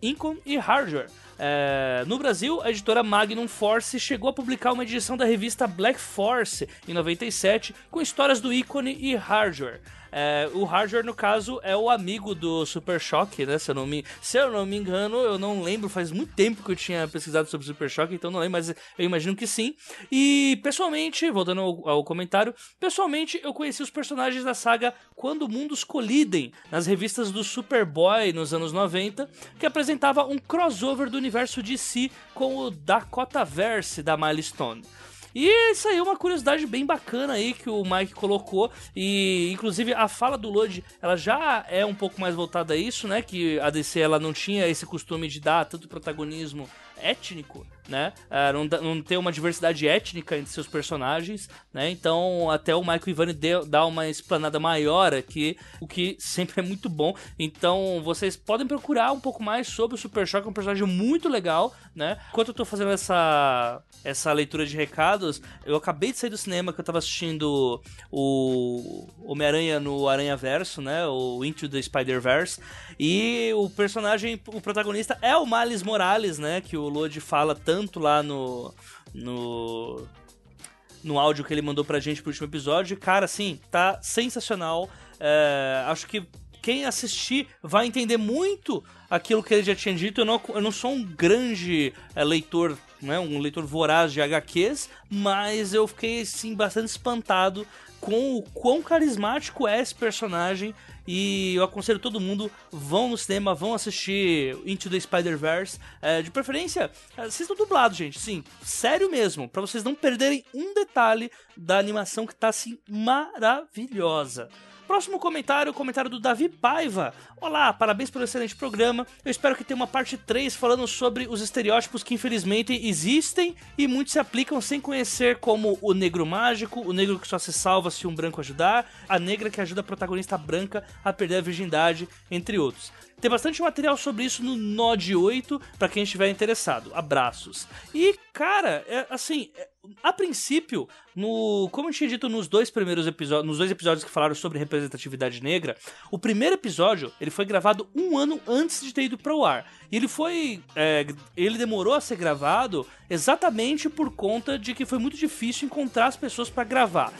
Incon e Hardware. É, no Brasil, a editora Magnum Force chegou a publicar uma edição da revista Black Force em 97 com histórias do Icone e Hardware. É, o Hardware, no caso, é o amigo do Super Shock, né? Se eu, não me, se eu não me engano, eu não lembro, faz muito tempo que eu tinha pesquisado sobre Super Shock, então não lembro, mas eu imagino que sim. E, pessoalmente, voltando ao, ao comentário, pessoalmente eu conheci os personagens da saga Quando Mundos Colidem, nas revistas do Superboy nos anos 90, que apresentava um crossover do universo DC com o Dakota Verse da Milestone. E isso aí é uma curiosidade bem bacana aí que o Mike colocou. E inclusive a fala do Lodge, ela já é um pouco mais voltada a isso, né? Que a DC ela não tinha esse costume de dar tanto protagonismo étnico né? Uh, não, não ter uma diversidade étnica entre seus personagens, né? Então, até o Michael Ivani deu, dá uma explanada maior aqui, o que sempre é muito bom. Então, vocês podem procurar um pouco mais sobre o Super Shock, é um personagem muito legal, né? Enquanto eu tô fazendo essa, essa leitura de recados, eu acabei de sair do cinema que eu tava assistindo o Homem-Aranha no Aranha Verso, né? O Into the Spider-Verse. E o personagem, o protagonista é o Miles Morales, né? Que o Lodi fala tanto lá no. no no áudio que ele mandou pra gente pro último episódio. Cara, assim, tá sensacional. É, acho que quem assistir vai entender muito aquilo que ele já tinha dito. Eu não, eu não sou um grande é, leitor, né, um leitor voraz de HQs, mas eu fiquei assim, bastante espantado com o quão carismático é esse personagem. E eu aconselho todo mundo, vão no cinema, vão assistir Into the Spider-Verse. É, de preferência, assistam dublado, gente. Sim, sério mesmo. para vocês não perderem um detalhe da animação que tá assim maravilhosa. Próximo comentário, o comentário do Davi Paiva. Olá, parabéns pelo excelente programa. Eu espero que tenha uma parte 3 falando sobre os estereótipos que infelizmente existem e muitos se aplicam sem conhecer, como o negro mágico, o negro que só se salva se um branco ajudar, a negra que ajuda a protagonista branca a perder a virgindade, entre outros. Tem bastante material sobre isso no Node 8 para quem estiver interessado. Abraços. E, cara, é, assim, é, a princípio, no, como eu tinha dito nos dois primeiros episódios, nos dois episódios que falaram sobre representatividade negra, o primeiro episódio ele foi gravado um ano antes de ter ido para o ar. E ele foi, é, ele demorou a ser gravado exatamente por conta de que foi muito difícil encontrar as pessoas para gravar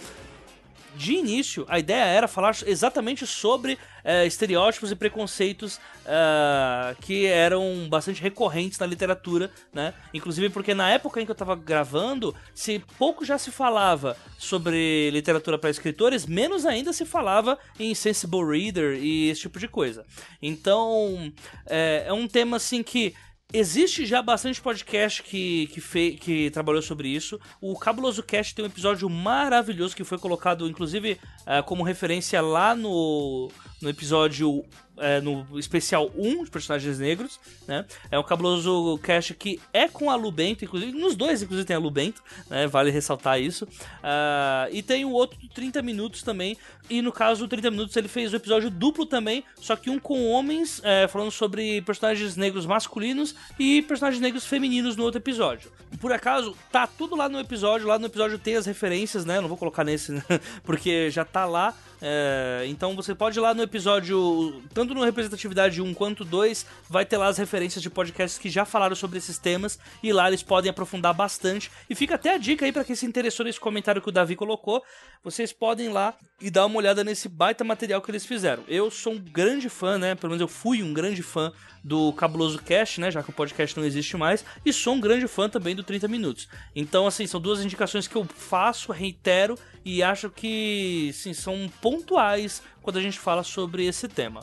de início, a ideia era falar exatamente sobre é, estereótipos e preconceitos uh, que eram bastante recorrentes na literatura, né? Inclusive porque na época em que eu estava gravando, se pouco já se falava sobre literatura para escritores, menos ainda se falava em sensible reader e esse tipo de coisa. Então, é, é um tema assim que Existe já bastante podcast que, que, fe, que trabalhou sobre isso. O Cabuloso Cast tem um episódio maravilhoso que foi colocado, inclusive, uh, como referência lá no, no episódio é, no especial 1 de personagens negros, né? É um cabuloso cast que é com a Lu Bento, inclusive, nos dois, inclusive, tem a Lu Bento, né? Vale ressaltar isso. Uh, e tem o outro 30 minutos também. E no caso, o 30 minutos ele fez o episódio duplo também, só que um com homens, é, falando sobre personagens negros masculinos e personagens negros femininos no outro episódio. Por acaso, tá tudo lá no episódio, lá no episódio tem as referências, né? não vou colocar nesse, <laughs> porque já tá lá. É, então você pode ir lá no episódio, tanto no Representatividade 1 quanto 2, vai ter lá as referências de podcasts que já falaram sobre esses temas e lá eles podem aprofundar bastante. E fica até a dica aí para quem se interessou nesse comentário que o Davi colocou, vocês podem ir lá e dar uma olhada nesse baita material que eles fizeram. Eu sou um grande fã, né? Pelo menos eu fui um grande fã do Cabuloso Cast, né? Já que o podcast não existe mais, e sou um grande fã também do 30 Minutos. Então, assim, são duas indicações que eu faço, reitero e acho que, sim, são pontuais quando a gente fala sobre esse tema.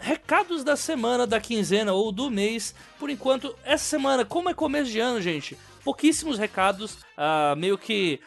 Recados da semana, da quinzena ou do mês. Por enquanto, essa semana, como é começo de ano, gente, pouquíssimos recados, uh, meio que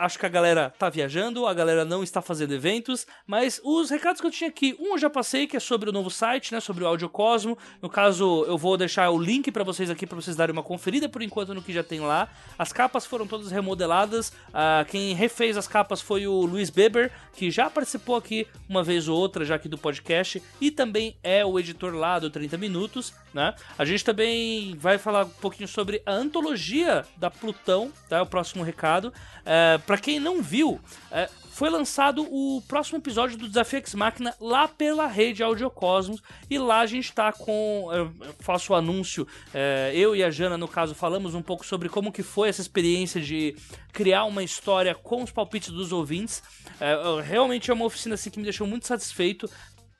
acho que a galera tá viajando, a galera não está fazendo eventos, mas os recados que eu tinha aqui, um eu já passei, que é sobre o novo site, né, sobre o Audiocosmo. No caso, eu vou deixar o link para vocês aqui para vocês darem uma conferida por enquanto no que já tem lá. As capas foram todas remodeladas. Uh, quem refez as capas foi o Luiz Beber, que já participou aqui uma vez ou outra já aqui do podcast e também é o editor lá do 30 minutos, né? A gente também vai falar um pouquinho sobre a antologia da Plutão, tá? O próximo recado. É, para quem não viu, é, foi lançado o próximo episódio do Desafio X Máquina lá pela rede Audiocosmos e lá a gente tá com, eu faço o anúncio, é, eu e a Jana no caso falamos um pouco sobre como que foi essa experiência de criar uma história com os palpites dos ouvintes. É, realmente é uma oficina assim que me deixou muito satisfeito,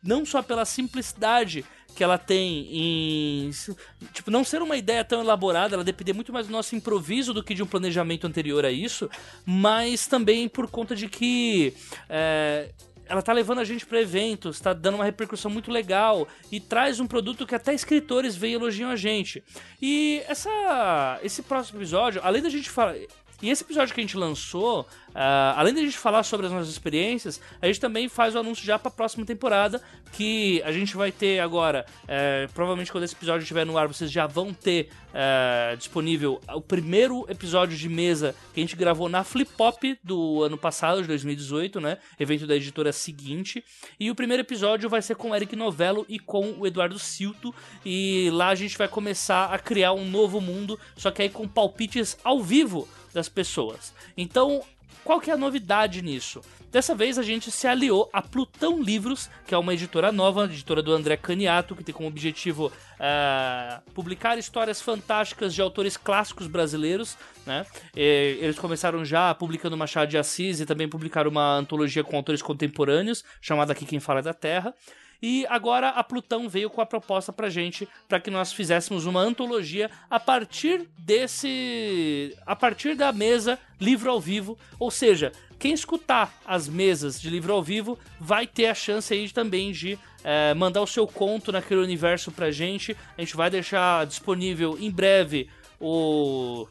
não só pela simplicidade que ela tem em. Tipo, não ser uma ideia tão elaborada, ela depender muito mais do nosso improviso do que de um planejamento anterior a isso, mas também por conta de que. É, ela tá levando a gente para eventos, tá dando uma repercussão muito legal e traz um produto que até escritores vêm e elogiam a gente. E essa esse próximo episódio, além da gente falar, E esse episódio que a gente lançou, Uh, além de a gente falar sobre as nossas experiências, a gente também faz o anúncio já para a próxima temporada, que a gente vai ter agora. Uh, provavelmente quando esse episódio estiver no ar, vocês já vão ter uh, disponível o primeiro episódio de mesa que a gente gravou na Flip Pop do ano passado, de 2018, né? Evento da editora seguinte. E o primeiro episódio vai ser com o Eric Novello e com o Eduardo Silto. E lá a gente vai começar a criar um novo mundo, só que aí com palpites ao vivo das pessoas. Então, qual que é a novidade nisso? Dessa vez a gente se aliou a Plutão Livros, que é uma editora nova, editora do André Caniato, que tem como objetivo uh, publicar histórias fantásticas de autores clássicos brasileiros. Né? E eles começaram já publicando Machado de Assis e também publicaram uma antologia com autores contemporâneos, chamada Aqui Quem Fala é da Terra. E agora a Plutão veio com a proposta pra gente para que nós fizéssemos uma antologia a partir desse. a partir da mesa livro ao vivo. Ou seja, quem escutar as mesas de livro ao vivo vai ter a chance aí também de é, mandar o seu conto naquele universo pra gente. A gente vai deixar disponível em breve o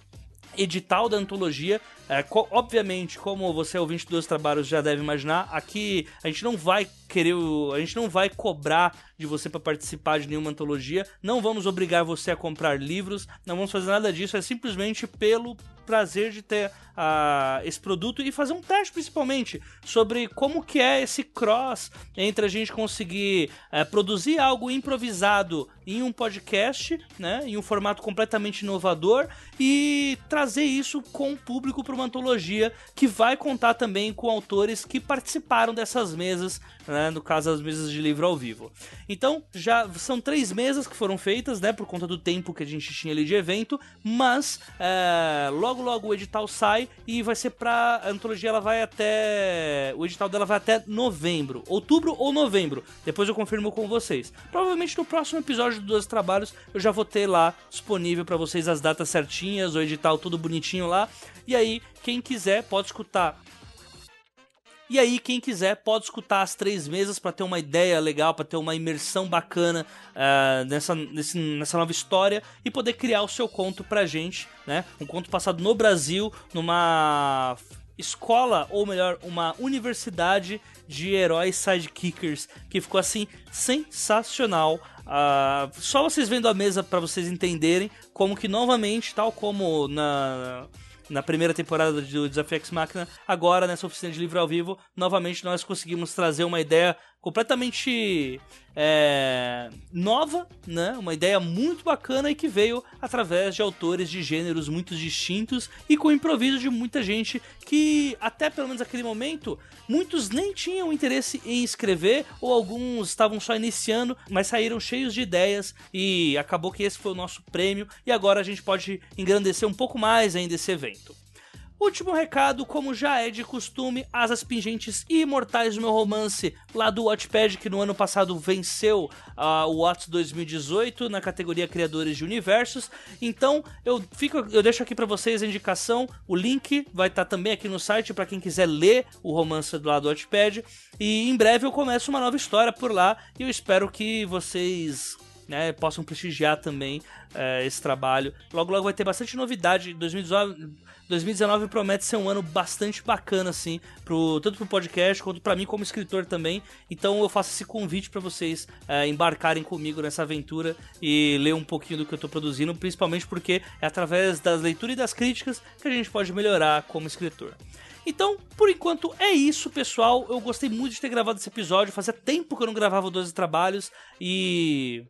edital da antologia. É, co obviamente, como você é ouvinte dos trabalhos já deve imaginar, aqui a gente não vai querer, a gente não vai cobrar de você para participar de nenhuma antologia, não vamos obrigar você a comprar livros, não vamos fazer nada disso, é simplesmente pelo prazer de ter uh, esse produto e fazer um teste principalmente sobre como que é esse cross entre a gente conseguir uh, produzir algo improvisado em um podcast, né, em um formato completamente inovador e trazer isso com o público para uma antologia que vai contar também com autores que participaram dessas mesas, né, no caso as mesas de livro ao vivo. Então já são três mesas que foram feitas, né, por conta do tempo que a gente tinha ali de evento, mas uh, logo logo logo o edital sai e vai ser pra. A antologia ela vai até. O edital dela vai até novembro. Outubro ou novembro. Depois eu confirmo com vocês. Provavelmente no próximo episódio do 12 Trabalhos eu já vou ter lá disponível para vocês as datas certinhas, o edital tudo bonitinho lá. E aí, quem quiser pode escutar e aí, quem quiser pode escutar as três mesas para ter uma ideia legal, para ter uma imersão bacana uh, nessa, nesse, nessa nova história e poder criar o seu conto pra gente, né? Um conto passado no Brasil, numa escola, ou melhor, uma universidade de heróis sidekickers, que ficou assim sensacional. Uh, só vocês vendo a mesa para vocês entenderem como que novamente, tal como na na primeira temporada do Desafio X Machina, agora nessa oficina de livro ao vivo, novamente nós conseguimos trazer uma ideia completamente é, nova, né? Uma ideia muito bacana e que veio através de autores de gêneros muito distintos e com improviso de muita gente que até pelo menos naquele momento muitos nem tinham interesse em escrever ou alguns estavam só iniciando, mas saíram cheios de ideias e acabou que esse foi o nosso prêmio e agora a gente pode engrandecer um pouco mais ainda esse evento. Último recado, como já é de costume, asas pingentes e imortais do meu romance lá do Watchpad, que no ano passado venceu uh, o Watts 2018 na categoria Criadores de Universos. Então, eu fico, eu deixo aqui para vocês a indicação, o link vai estar tá também aqui no site para quem quiser ler o romance do lado do Watchpad. E em breve eu começo uma nova história por lá e eu espero que vocês né, possam prestigiar também uh, esse trabalho. Logo, logo vai ter bastante novidade. 2019, 2019 promete ser um ano bastante bacana, assim, pro, tanto pro podcast quanto para mim como escritor também. Então eu faço esse convite para vocês uh, embarcarem comigo nessa aventura e ler um pouquinho do que eu tô produzindo, principalmente porque é através das leituras e das críticas que a gente pode melhorar como escritor. Então, por enquanto é isso, pessoal. Eu gostei muito de ter gravado esse episódio. Fazia tempo que eu não gravava 12 trabalhos e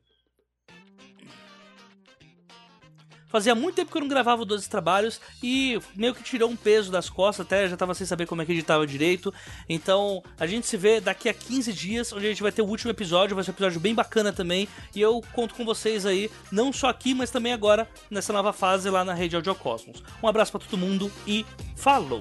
Fazia muito tempo que eu não gravava 12 trabalhos e meio que tirou um peso das costas, até já tava sem saber como é que editava direito. Então a gente se vê daqui a 15 dias, onde a gente vai ter o último episódio, vai ser um episódio bem bacana também. E eu conto com vocês aí, não só aqui, mas também agora nessa nova fase lá na rede Audiocosmos. Um abraço para todo mundo e falou!